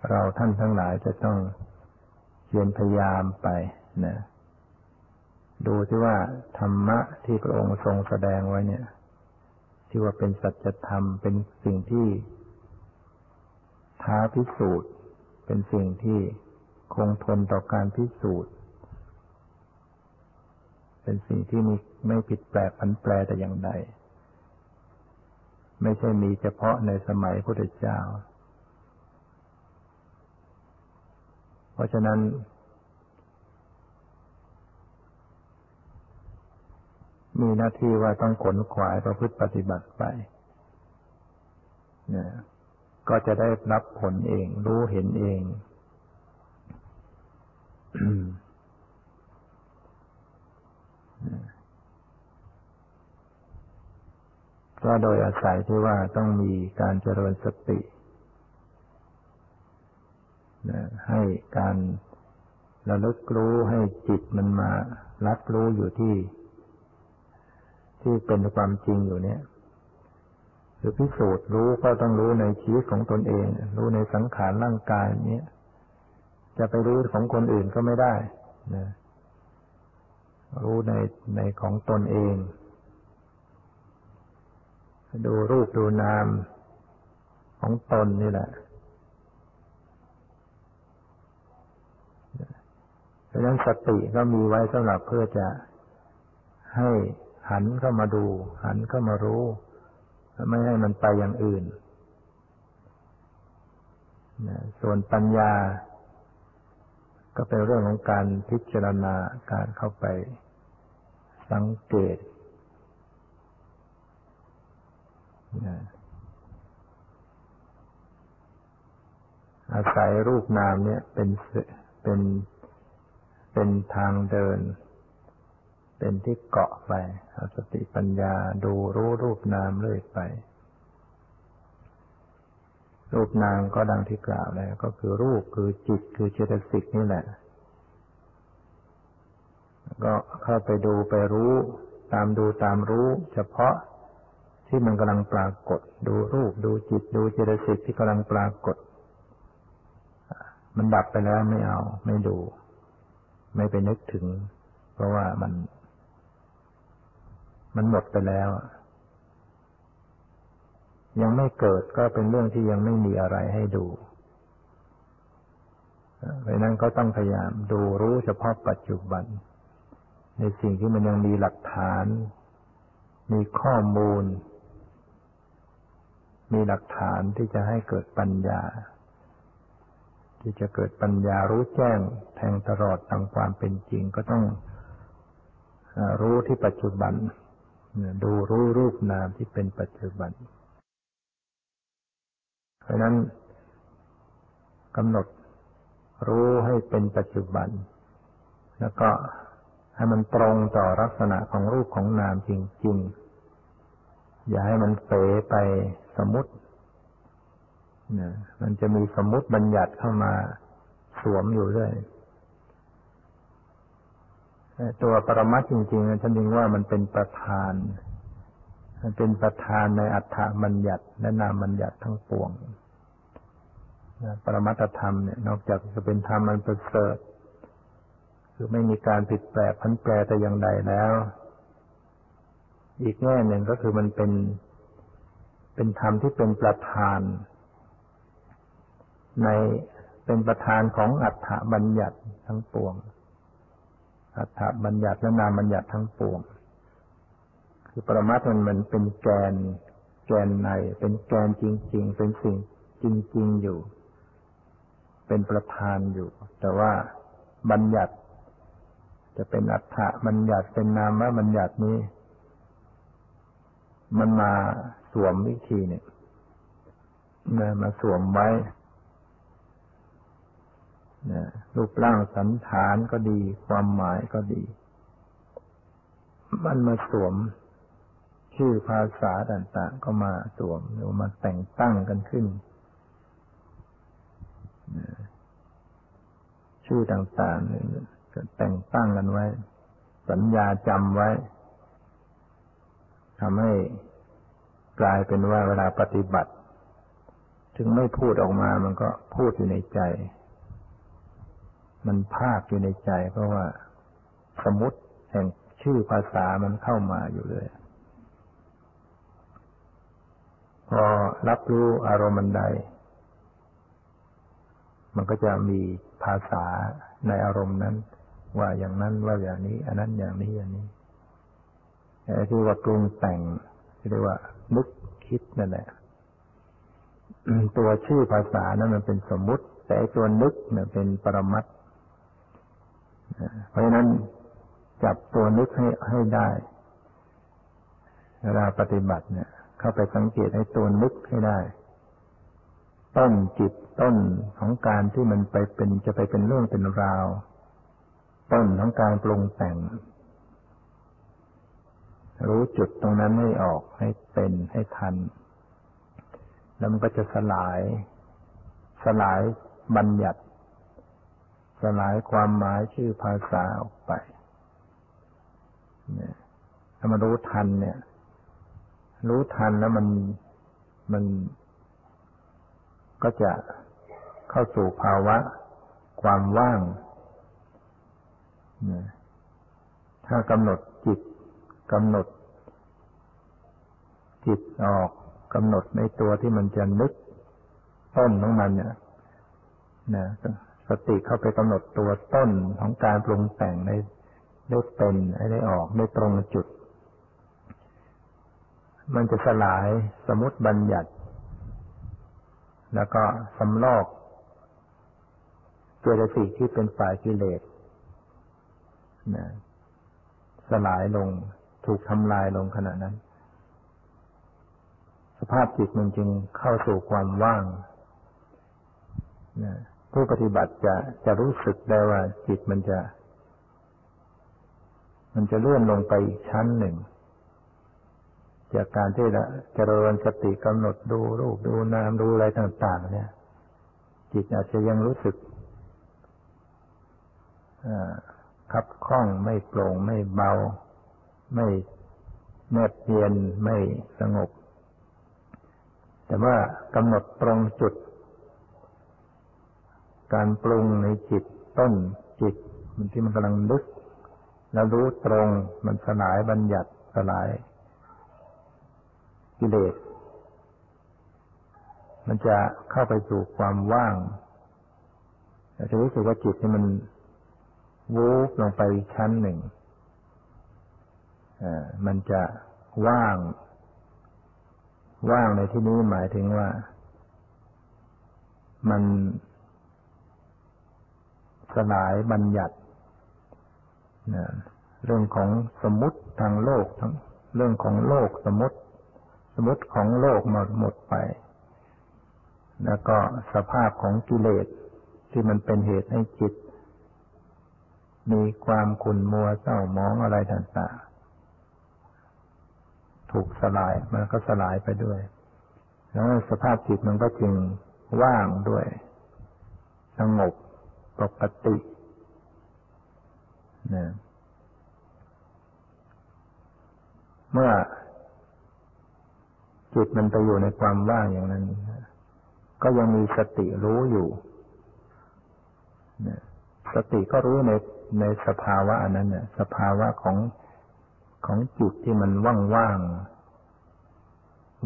เราท่านทั้งหลายจะต้องเพียรพยายามไปนะดูที่ว่าธรรมะที่พระองค์ทรงแสดงไว้เนี่ย ที่ว่าเป็นสัจธรรมเป็นสิ่งที่ ท้าพิสูจน์เป็นสิ่งที่คงทนต่อการพิสูจน์ เป็นสิ่งที่มีไม่ผิดแปลกผันแปรแต่อย่างใด ไม่ใช่มีเฉพาะในสมัยพุทธเจ้า เพราะฉะนั้น มีหน้าที่ว่าต้องขนขวายประพฤติปฏิบัติไปเนี่ย ก็จะได้รับผลเอง รู้เห็นเองก็โดยอาศัยที่ว่าต้องมีการเจริญสติให้การระลึกรู้ให้จิตมันมารับรู้อยู่ที่ ที่เป็นความจริงอยู่เนี่ย คือพิสูจน์รู้ก็ต้องรู้ในชีวิตของตนเอง รู้ในสังขารร่างกายเนี้ยจะไปรู้ของคนอื่นก็ไม่ได้นะรู้ในในของตนเอง ดูรูปดูนามของตนนี่แหละเพราะฉะนั้นสติก็มีไว้สำหรับเพื่อจะให้หันเข้ามาดู หันเข้ามารู้ ไม่ให้มันไปอย่างอื่นส่วนปัญญา ก็เป็นเรื่องของการพิจารณาการเข้าไปสังเกตอาศัยรูปนามเนี่ยเป็นเป็นเป็นทางเดิน เป็นที่เกาะไปเอาสติปัญญาดูรู้รูปนามเรื่อยไป รูปนามก็ดังที่กล่าวแล้ว ก็คือรูปคือจิตคือเจตสิกนี่แหละ ก็เข้าไปดูไปรู้ ตามดูตามรู้ เฉพาะที่มันกำลังปรากฏ ดูรูปดูจิตดูเจตสิกที่กำลังปรากฏ มันดับไปแล้วไม่เอา ไม่ดู ไม่ไปนึกถึง เพราะว่ามัน มันหมดไปแล้ว ยังไม่เกิดก็เป็นเรื่องที่ยังไม่มีอะไรให้ดูเพราะนั้นก็ต้องพยายามดูรู้เฉพาะปัจจุบัน ในสิ่งที่มันยังมีหลักฐาน มีข้อมูล มีหลักฐานที่จะให้เกิดปัญญา ที่จะเกิดปัญญารู้แจ้งแทงตลอดตามความเป็นจริงก็ต้องรู้ที่ปัจจุบัน ดูรู้รูปนามที่เป็นปัจจุบัน เพราะนั้นกำหนดรู้ให้เป็นปัจจุบัน แล้วก็ให้มันตรงต่อลักษณะของรูปของนามจริง ๆ อย่าให้มันเป๋ไปสมมตินะมันจะมีสมมติบัญญัติเข้ามาสวมอยู่เรื่อย ตัวปรมัตจริงๆฉันยิงว่ามันเป็นประธาน มันเป็นประธานในอัฏฐบัญญัติและนามบัญญัติทั้งปวงปรมัตธรรมเนี่ยนอกจากจะเป็นธรรมมันประเสริฐคือไม่มีการผิดแปลกพันแปรแต่อย่างใดแล้ว อีกแง่หนึ่งก็คือมันเป็น เป็นธรรมที่เป็นประธาน ในเป็นประธานของอัฏฐบัญญัติทั้งปวง อัฏฐบัญญัติและนามบัญญัติทั้งปวง คือปรมัตถ์มันเหมือนเป็นแกน แกนใน เป็นแกนจริง ๆ เป็นสิ่งจริง ๆ อยู่ เป็นประธานอยู่ แต่ว่าบัญญัติ จะเป็นอัฏฐบัญญัติเป็นนามบัญญัตินี้ มันมาสวมวิธีเนี่ยมาสวมไว้ รูปร่างสันฐานก็ดี ความหมายก็ดี มันมาสวมชื่อภาษาต่างๆ ก็มาสวมหรือมาแต่งตั้งกันขึ้น ชื่อต่างๆก็แต่งตั้งกันไว้ สัญญาจำไว้ทำให้กลายเป็นว่าเวลาปฏิบัติ ถึงไม่พูดออกมามันก็พูดอยู่ในใจ มันภาคอยู่ในใจ เพราะว่าสมมติแห่งชื่อภาษามันเข้ามาอยู่เลยพอรับรู้อารมณ์ใด มันก็จะมีภาษาในอารมณ์นั้น ว่าอย่างนั้นว่าอย่างนี้ อันนั้นอย่างนี้อย่างนี้ไอ้ที่ว่าปรุงแต่งเรียกว่านึกคิดนั่นแหละตัวชื่อภาษานั้นมันเป็นสมมุติ แต่ตัวนึกเนี่ยเป็นปรมัต เพราะฉะนั้นจับตัวนึกให้ให้ได้เวลาปฏิบัติเนี่ย เข้าไปสังเกตให้ตัวนึกให้ได้ ต้นจิตต้นของการที่มันไปเป็นจะไปเป็นเรื่องเป็นราว ต้นของการปรุงแต่ง รู้จุดตรงนั้นให้ออกให้เป็นให้ทัน แล้วมันก็จะสลาย สลายบัญญัติ สลายความหมายชื่อภาษาออกไป เนี่ยถ้ามารู้ทันเนี่ย รู้ทันแล้วมันมันก็จะเข้าสู่ภาวะความว่าง ถ้ากำหนดจิตกำหนด จิตออกกำหนดในตัวที่มันจะนึกต้นของมันเนี่ยนะ สติเข้าไปกำหนดตัวต้นของการปรุงแต่งในได้เป็นได้ออกได้ตรงจุด มันจะสลายสมุติบัญญัติ แล้วก็สำลอกเจตสิกที่เป็นฝ่ายกิเลสนะสลายลงถูกทำลายลงขณะนั้น สภาพจิตมันจึงเข้าสู่ความว่างนะ ผู้ปฏิบัติจะจะรู้สึกได้ว่าจิตมันจะ มันจะเลื่อนลงไปอีกชั้นหนึ่ง จากการที่ละเจริญสติกำหนดดูรูปดูนามดูอะไรต่าง ๆ เนี่ย จิตอาจจะยังรู้สึกคับคล้องไม่โปร่งไม่เบา ไม่แนบเนียนไม่สงบ แต่ว่ากำหนดตรงจุด การปรุงในจิตต้นจิต มันที่มันกำลังลึกแล้วรู้ตรงมันสลายบัญญัติสลายกิเลสมันจะเข้าไปสู่ความว่างจะรู้สึกว่าจิตนี่มันวูบลงไปชั้นหนึ่งมันจะว่าง ว่างในที่นี้หมายถึงว่า มัน สลายบัญญัติเรื่องของสมมติทางโลกทั้งเรื่องของโลกสมมติ สมมติของโลกหมดหมดไป แล้วก็สภาพของกิเลสที่มันเป็นเหตุให้จิต มีความขุ่นมัวเศร้ามองอะไรต่างๆถูกสลายมันก็สลายไปด้วย แล้วสภาพจิตมันก็จึงว่างด้วย สงบ ปกตินะเมื่อจิตมันไปอยู่ในความว่างอย่างนั้น ก็ยังมีสติรู้อยู่สติก็รู้ในในสภาวะอันนั้นเนี่ยสภาวะของของจิตที่มันว่างว่าง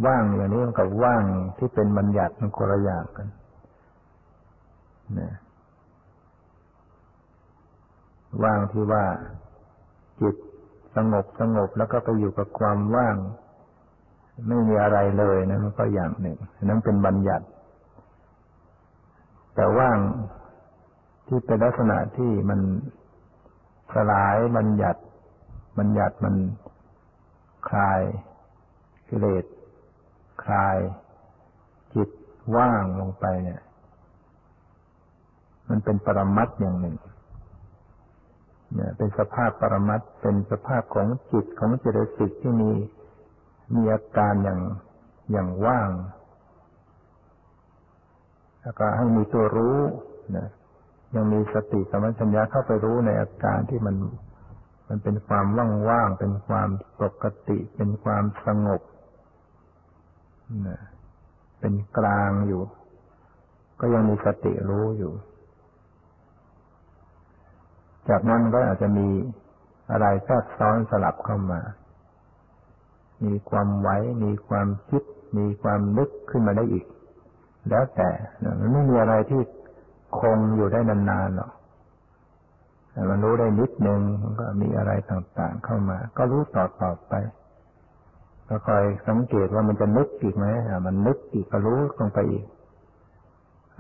ว่างอย่างนี้กับว่างที่เป็นบัญญัติมันคนละอย่างกันนะ ว่างที่ว่า จิตสงบสงบแล้วก็ไปอยู่กับความว่าง ไม่มีอะไรเลยนะมันก็อย่างหนึ่งนั้นเป็นบัญญัติ แต่ว่างที่เป็นลักษณะที่มันสลายบัญญัติ บัญญัติมันคลายกิเลสคลาย จิตว่างลงไปเนี่ย มันเป็นปรมัตอย่างหนึ่ง เนี่ยเป็นสภาพปรมัตเป็นสภาพของจิตของเจตสิกที่มีมีอาการอย่างอย่างว่าง แล้วก็ให้มีตัวรู้นะยังมีสติสมัชัญญาเข้าไปรู้ในอาการที่มัน มันเป็นความว่างๆเป็นความปกติ เป็นความสงบนะเป็นกลางอยู่ ก็ยังมีสติรู้อยู่ จากนั้นก็อาจจะมีอะไรแทรกซ้อนสลับเข้ามา มีความไหว มีความคิด มีความนึกขึ้นมาได้อีก แล้วแต่มันไม่มีอะไรที่คงอยู่ได้นานๆหรอกแต่มันรู้ได้นิดนึงมันก็มีอะไรต่างๆเข้ามา ก็รู้ต่อต่อไป ก็คอยสังเกตว่ามันจะนึกอีกไหมมันนึกอีกก็รู้ลงไปอีก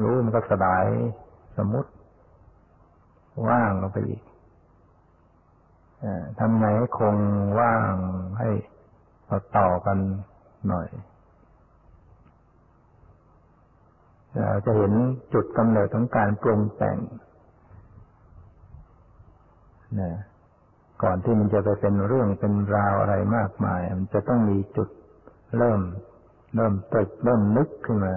รู้มันก็สบายสมมติ ว่างลงไปอีกทำไงให้คงว่างให้ต่อต่อกันหน่อยเราจะเห็นจุดกำเนิดของการปรุงแต่งนะก่อนที่มันจะไปเป็นเรื่องเป็นราวอะไรมากมาย มันจะต้องมีจุดเริ่ม เริ่มตึกเริ่มนึกขึ้นมา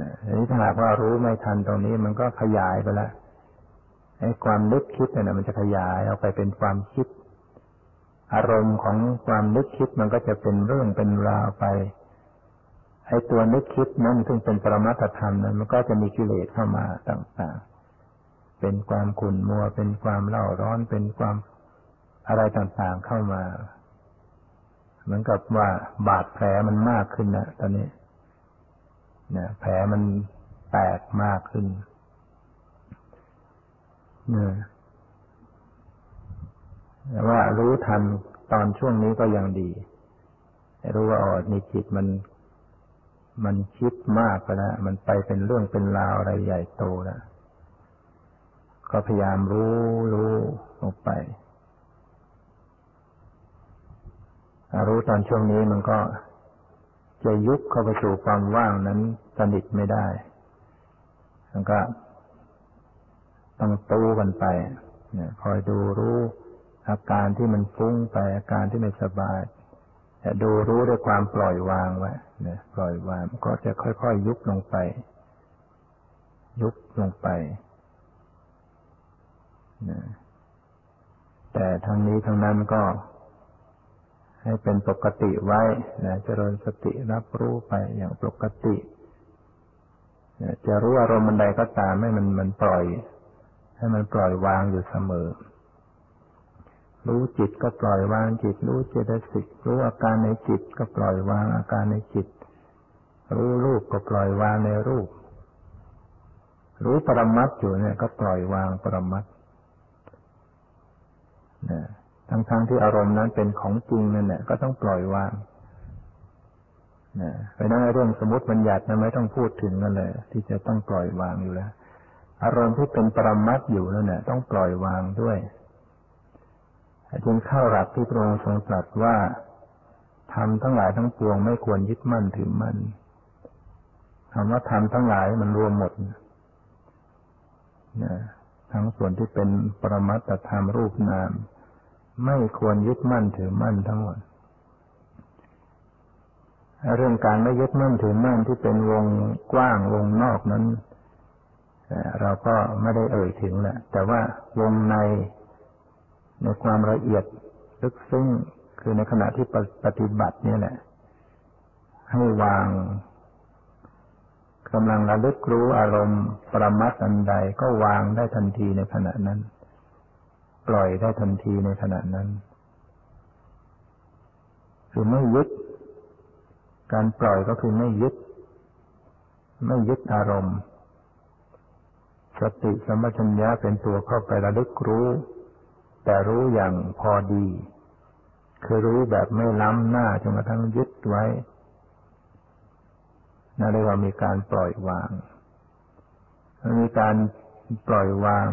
นะนี้ถ้าหากว่ารู้ไม่ทันตรงนี้มันก็ขยายไปแล้วไอ้ความนึกคิดเนี่ยมันจะขยายออกไปเป็นความคิด อารมณ์ของความนึกคิดมันก็จะเป็นเรื่องเป็นราวไป ไอ้ตัวนึกคิดนั้นซึ่งเป็นปรมัตธรรมนั้นมันก็จะมีกิเลสเข้ามาต่างๆ เป็นความขุ่นมัว เป็นความเล่าร้อน เป็นความอะไรต่างๆเข้ามา เหมือนกับว่าบาดแผลมันมากขึ้นนะตอนนี้ เนี่ย แผลมันแตกมากขึ้นเนี่ยแต่ว่ารู้ทันตอนช่วงนี้ก็ยังดีรู้ว่าอ๋อนี่จิตมัน มันคิดมากไปแล้ว มันไปเป็นเรื่องเป็นราวอะไรใหญ่โตแล้วก็พยายามรู้รู้ลงไปรู้ตอนช่วงนี้มันก็จะยุบเข้าไปสู่ความว่างนั้น สนิทไม่ได้มันก็ต้องตู้กันไปคอยดูรู้อาการที่มันฟุ้งไปอาการที่ไม่สบายแต่ดูรู้ด้วยความปล่อยวางไว้เนี่ยปล่อยวางก็จะค่อยๆยุบลงไป ยุบลงไปนะแต่ทั้งนี้ทั้งนั้นก็ ให้เป็นปกติไว้นะเจริญสติรับรู้ไปอย่างปกติ จะรู้อารมณ์มันใดก็ตามให้มันมันปล่อย ให้มันปล่อยวางอยู่เสมอ รู้จิตก็ปล่อยวางจิต รู้เจตสิกรู้อาการในจิตก็ปล่อยวางอาการในจิต รู้รูปก็ปล่อยวางในรูป รู้ปรมัตอยู่เนี่ยก็ปล่อยวางปรมัตนะทั้งๆทที่อารมณ์นั้นเป็นของจริงนั่นแหละก็ต้องปล่อยวาง นะไปนั่งเรื่องสมมติบัญญัตินั้นไม่ต้องพูดถึงกันเลยที่จะต้องปล่อยวางอยู่แล้ว อารมณ์ที่เป็นปรมัตอยู่นั่นแหละต้องปล่อยวางด้วยจึงเข้าหลักที่พระองค์ทรงตรัสว่าทำทั้งหลายทั้งปวงไม่ควรยึดมั่นถือมั่นคำว่าทำทั้งหลายมันรวมหมดนะทั้งส่วนที่เป็นปรมัตถธรรมรูปนาม ไม่ควรยึดมั่นถือมั่นทั้งหมด เรื่องการไม่ยึดมั่นถือมั่นที่เป็นวงกว้างวงนอกนั้นเราก็ไม่ได้เอ่ยถึงแหละแต่ว่าวงในในความละเอียดลึกซึ้งคือในขณะที่ปฏิบัตินี่แหละ ให้วางกำลังระลึกรู้อารมณ์ประมัดอันใดก็วางได้ทันทีในขณะนั้น ปล่อยได้ทันทีในขณะนั้น คือไม่ยึด การปล่อยก็คือไม่ยึด ไม่ยึดอารมณ์ สติสมัชัญญะเป็นตัวเข้าไประลึกรู้ แต่รู้อย่างพอดี คือรู้แบบไม่ล้ำหน้าจนกระทั่งยึดไว้นั่นเรียกว่ามีการปล่อยวางมีการปล่อยวาง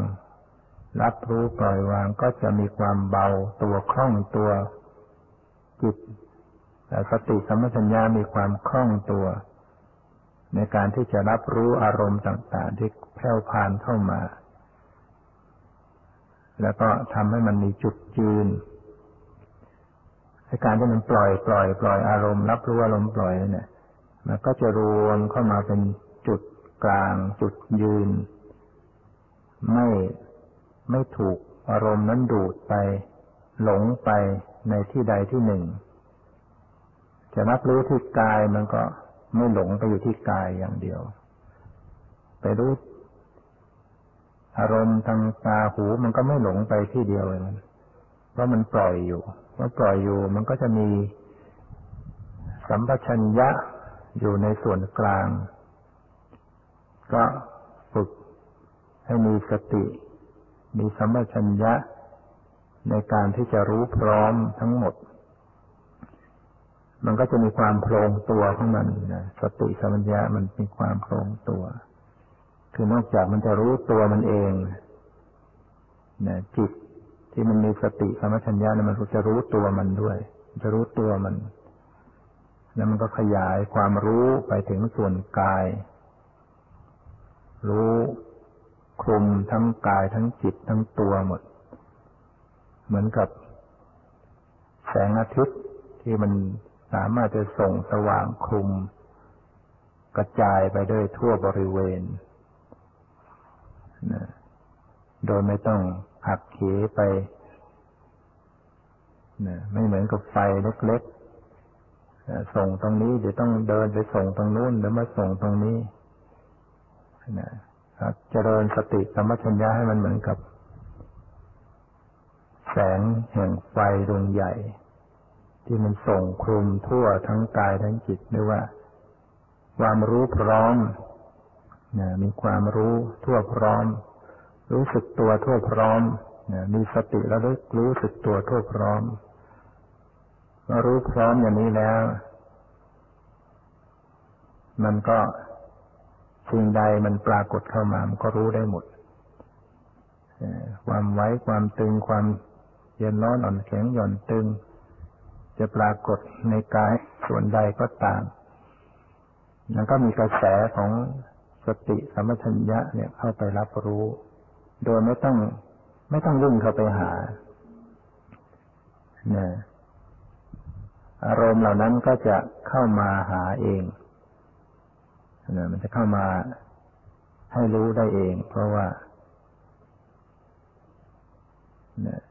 รับรู้ปล่อยวางก็จะมีความเบาตัวคล่องตัวจิต แต่สติสัมัชัญญามีความคล่องตัว ในการที่จะรับรู้อารมณ์ต่าง ๆ ที่แผ่วพานเข้ามา แล้วก็ทำให้มันมีจุดยืนในการที่มันปล่อยปล่อยปล่อยอารมณ์รับรู้อารมณ์ปล่อยเนี่ย มันก็จะรวมเข้ามาเป็นจุดกลาง จุดยืน ไม่ไม่ถูกอารมณ์นั้นดูดไป หลงไปในที่ใดที่หนึ่ง จะรับรู้ที่กายมันก็ไม่หลงไปอยู่ที่กายอย่างเดียว ไปรู้อารมณ์ทางตาหูมันก็ไม่หลงไปที่เดียวเลยมันเพราะมันปล่อยอยู่เมื่อปล่อยอยู่มันก็จะมีสัมปชัญญะอยู่ในส่วนกลาง ก็ฝึกให้มีสติ มีสัมปชัญญะในการที่จะรู้พร้อมทั้งหมด มันก็จะมีความโพลงตัวของมันนะสติสัมปชัญญะมันมีความโพลงตัว คือนอกจากมันจะรู้ตัวมันเองนะจิตที่มันมีสติสัมปชัญญะเนี่ยมันจะรู้ตัวมันด้วย จะรู้ตัวมัน แล้วมันก็ขยายความรู้ไปถึงส่วนกาย รู้คลุมทั้งกายทั้งจิตทั้งตัวหมด เหมือนกับแสงอาทิตย์ที่มัน สามารถจะส่งสว่างคลุม กระจายไปด้วยทั่วบริเวณนะโดยไม่ต้องหักเหไปนะไม่เหมือนกับไฟเล็กๆ ส่งตรงนี้เดี๋ยวต้องเดินไปส่งตรงนู้นแล้วมาส่งตรงนี้นะครับเจริญสติสมัชัญญาให้มันเหมือนกับ แสงแห่งไฟดวงใหญ่ ที่มันส่งคลุมทั่วทั้งกายทั้งจิตด้วยว่า ความรู้พร้อมนะมีความรู้ทั่วพร้อม รู้สึกตัวทั่วพร้อมมีสติแล้วรู้สึกตัวทั่วพร้อมเมื่อรู้พร้อมอย่างนี้แล้ว มันก็สิ่งใดมันปรากฏเข้ามามันก็รู้ได้หมดความไว้ความตึงความเย็นร้อนอ่อนแข็งหย่อนตึง จะปรากฏในกายส่วนใดก็ตามมันก็มีกระแสของสติสมัชัญญะเนี่ยเข้าไปรับรู้ โดยไม่ต้อง ไม่ต้องวิ่งเข้าไปหานะอารมณ์เหล่านั้นก็จะเข้ามาหาเองนะมันจะเข้ามาให้รู้ได้เอง เพราะว่านะ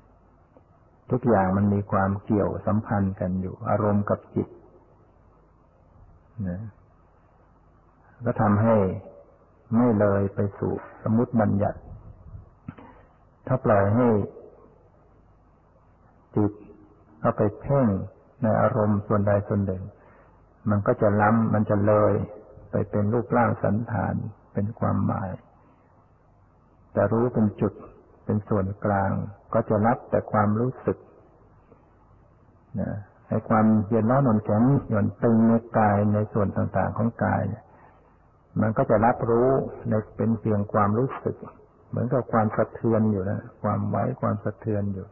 ทุกอย่างมันมีความเกี่ยวสัมพันธ์กันอยู่ อารมณ์กับจิตนะก็ทำให้ไม่เลยไปสู่สมมติบัญญัติ ถ้าปล่อยให้จิตเข้าไปเพ่งในอารมณ์ส่วนใดส่วนหนึ่ง มันก็จะล้ำมันจะเลยไปเป็นรูปร่างสันฐานเป็นความหมาย แต่รู้เป็นจุด เป็นส่วนกลาง ก็จะรับแต่ความรู้สึกนะในความเย็นร้อนหนอนแข็งหย่อนตึงในกายในส่วนต่างๆของกายมันก็จะรับรู้ในเป็นเพียงความรู้สึก เหมือนกับความสะเทือนอยู่นะความไว้ความสะเทือนอยู่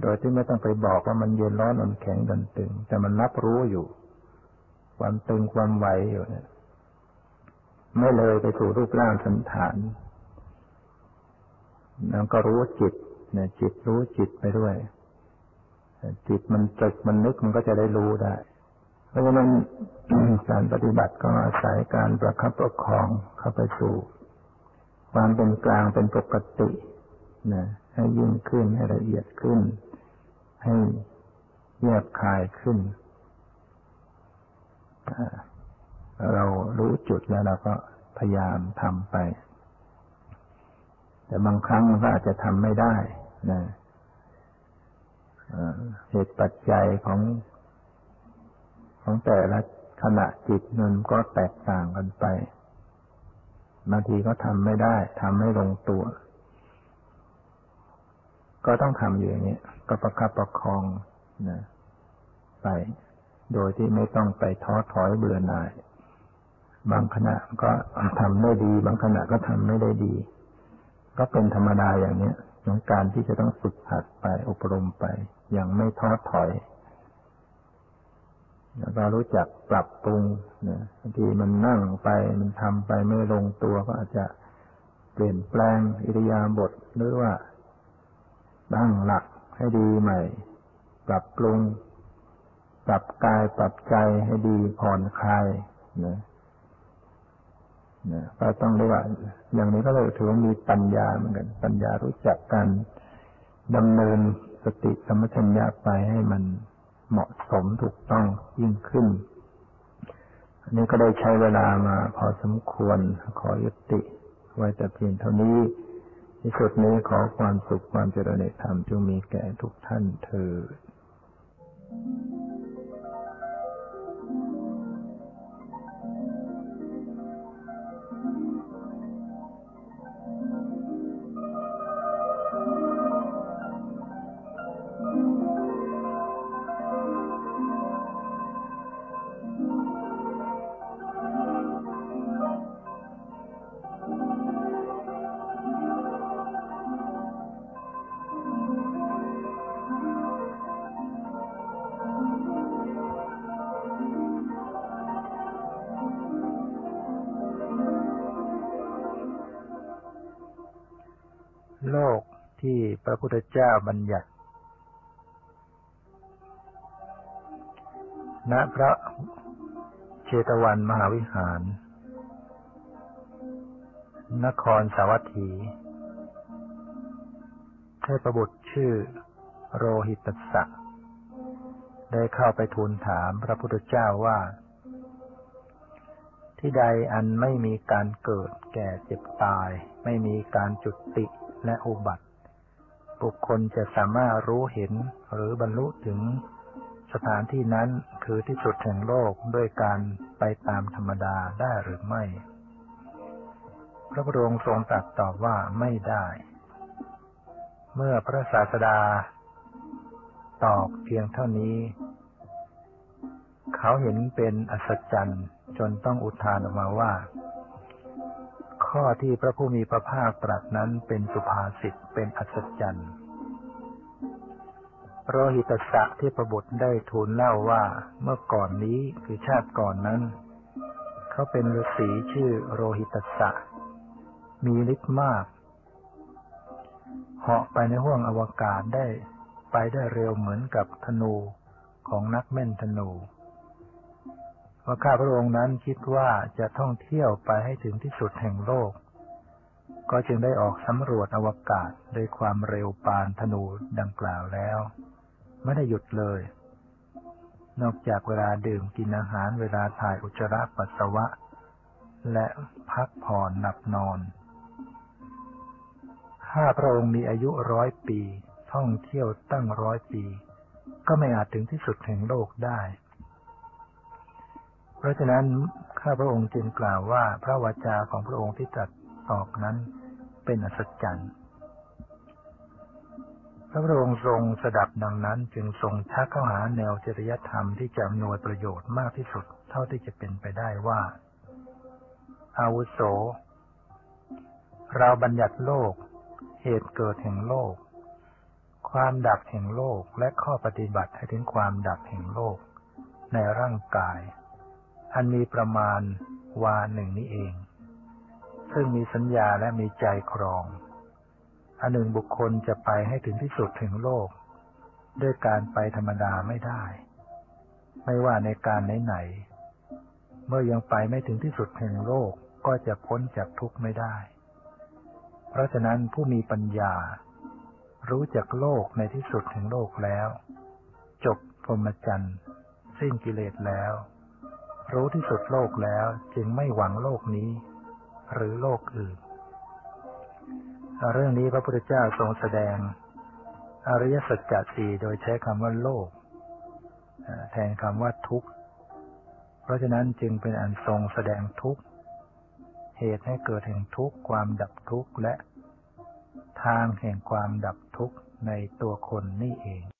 โดยที่ไม่ต้องไปบอกว่ามันเย็นร้อนอ่อนแข็งดันตึง แต่มันรับรู้อยู่ ความตึงความไหวอยู่เนี่ยไม่เลยไปสู่รูปร่างสันฐาน แล้วก็รู้จิตเนี่ยจิตรู้จิตไปด้วย จิตมันจิตมันนึกมันก็จะได้รู้ได้ เพราะฉะนั้นการปฏิบัติก็อาศัยการประคับประคองเข้าไปสู่ ความเป็นกลางเป็นปกตินะให้ยิ่งขึ้นให้ละเอียดขึ้น ให้แยบคายขึ้น เรารู้จุดแล้วเราก็พยายามทำไป แต่บางครั้งก็อาจจะทำไม่ได้นะเหตุปัจจัยของ ของแต่ละขณะจิตนั้นก็แตกต่างกันไปบางทีก็ทำไม่ได้ทำไม่ลงตัว ก็ต้องทำอยู่อย่างนี้ก็ประคับประคองนะไป โดยที่ไม่ต้องไปท้อถอยเบื่อหน่าย บางขณะก็ทำได้ดี บางขณะก็ทำไม่ได้ดี ก็เป็นธรรมดาอย่างนี้ของการที่จะต้องฝึกหัดไปอบรมไป อย่างไม่ท้อถอย แล้วก็รู้จักปรับปรุงนะบางทีมันนั่งไปมันทำไปไม่ลงตัวก็อาจจะเปลี่ยนแปลงอิริยาบถหรือว่าตั้งหลักให้ดีใหม่ ปรับปรุง ปรับกายปรับใจให้ดีผ่อนคลายนะ ก็ต้องเรียกว่าอย่างนี้ก็เลยถือว่ามีปัญญาเหมือนกัน ปัญญารู้จักการดำเนินสติสมัชัญญาไปให้มันเหมาะสมถูกต้องยิ่งขึ้น อันนี้ก็ได้ใช้เวลามาพอสมควรขอยุติ ไว้แต่เพียงเท่านี้ที่สุดนี้ขอความสุขความเจริญในธรรมจงมีแก่ทุกท่านเถิดโระพุทธเจ้าบัญญัติ ณ พระเชตวันมหาวิหาร นครสาวัตถี เทพบุตรชื่อโรหิตสักดิ์ได้เข้าไปทูลถามพระพุทธเจ้าว่า ที่ใดอันไม่มีการเกิดแก่เจ็บตาย ไม่มีการจุติและอุบัติ บุคคลจะสามารถรู้เห็นหรือบรรลุถึงสถานที่นั้นคือที่สุดแห่งโลกด้วยการไปตามธรรมดาได้หรือไม่ พระพุทธองค์ทรงตรัสตอบว่าไม่ได้ เมื่อพระศาสดา ตอบเพียงเท่านี้ เขาเห็นเป็นอัศจรรย์จนต้องอุทานออกมาว่า ข้อที่พระผู้มีพระภาคตรัสนั้นเป็นสุภาษิตเป็นอัศจรรย์โรหิตสะที่ประบุได้ทูลเล่าว่าเมื่อก่อนนี้คือชาติก่อนนั้น เขาเป็นฤาษีชื่อโรหิตสะ มีฤทธิ์มากเหาะไปในห้วงอวกาศได้ ไปได้เร็วเหมือนกับธนูของนักแม่นธนู ว่าข้าพระองค์นั้นคิดว่าจะท่องเที่ยวไปให้ถึงที่สุดแห่งโลก ก็จึงได้ออกสำรวจอวกาศด้วยความเร็วปานธนูดังกล่าวแล้ว ไม่ได้หยุดเลย นอกจากเวลาดื่มกินอาหารเวลาถ่ายอุจจาระปัสสาวะ และพักผ่อนหลับนอน ข้าพระองค์มีอายุร้อยปี ท่องเที่ยวตั้งร้อยปี ก็ไม่อาจถึงที่สุดแห่งโลกได้ เพราะฉะนั้นข้าพระองค์จึงกล่าวว่าพระวจาของพระองค์ที่ตรัสออกนั้นเป็นอัศจรรย์พระองค์ทรงสดับดังนั้น จึงทรงชักเข้าหาแนวจริยธรรมที่จะอำนวยประโยชน์มากที่สุด เท่าที่จะเป็นไปได้ว่า อาวุโส เราบัญญัติโลก เหตุเกิดแห่งโลก ความดับแห่งโลกและข้อปฏิบัติให้ถึงความดับแห่งโลก ในร่างกาย อันมีประมาณวาหนึ่งนี้เอง ซึ่งมีสัญญาและมีใจครอง อันหนึ่งบุคคลจะไปให้ถึงที่สุดถึงโลก ด้วยการไปธรรมดาไม่ได้ ไม่ว่าในการไหนๆเมื่อยังไปไม่ถึงที่สุดแห่งโลกก็จะพ้นจากทุกข์ไม่ได้ เพราะฉะนั้นผู้มีปัญญา รู้จักโลกในที่สุดแห่งโลกแล้ว จบพรหมจรรย์สิ้นกิเลสแล้ว รู้ที่สุดโลกแล้วจึงไม่หวังโลกนี้ หรือโลกอื่น เรื่องนี้พระพุทธเจ้าทรงแสดง อริยสัจจะสี่โดยใช้คำว่าโลก แทนคำว่าทุกข์ เพราะฉะนั้นจึงเป็นอันทรงแสดงทุกข์ เหตุให้เกิดแห่งทุกข์ความดับทุกข์และทางแห่งความดับทุกข์ในตัวคนนี่เอง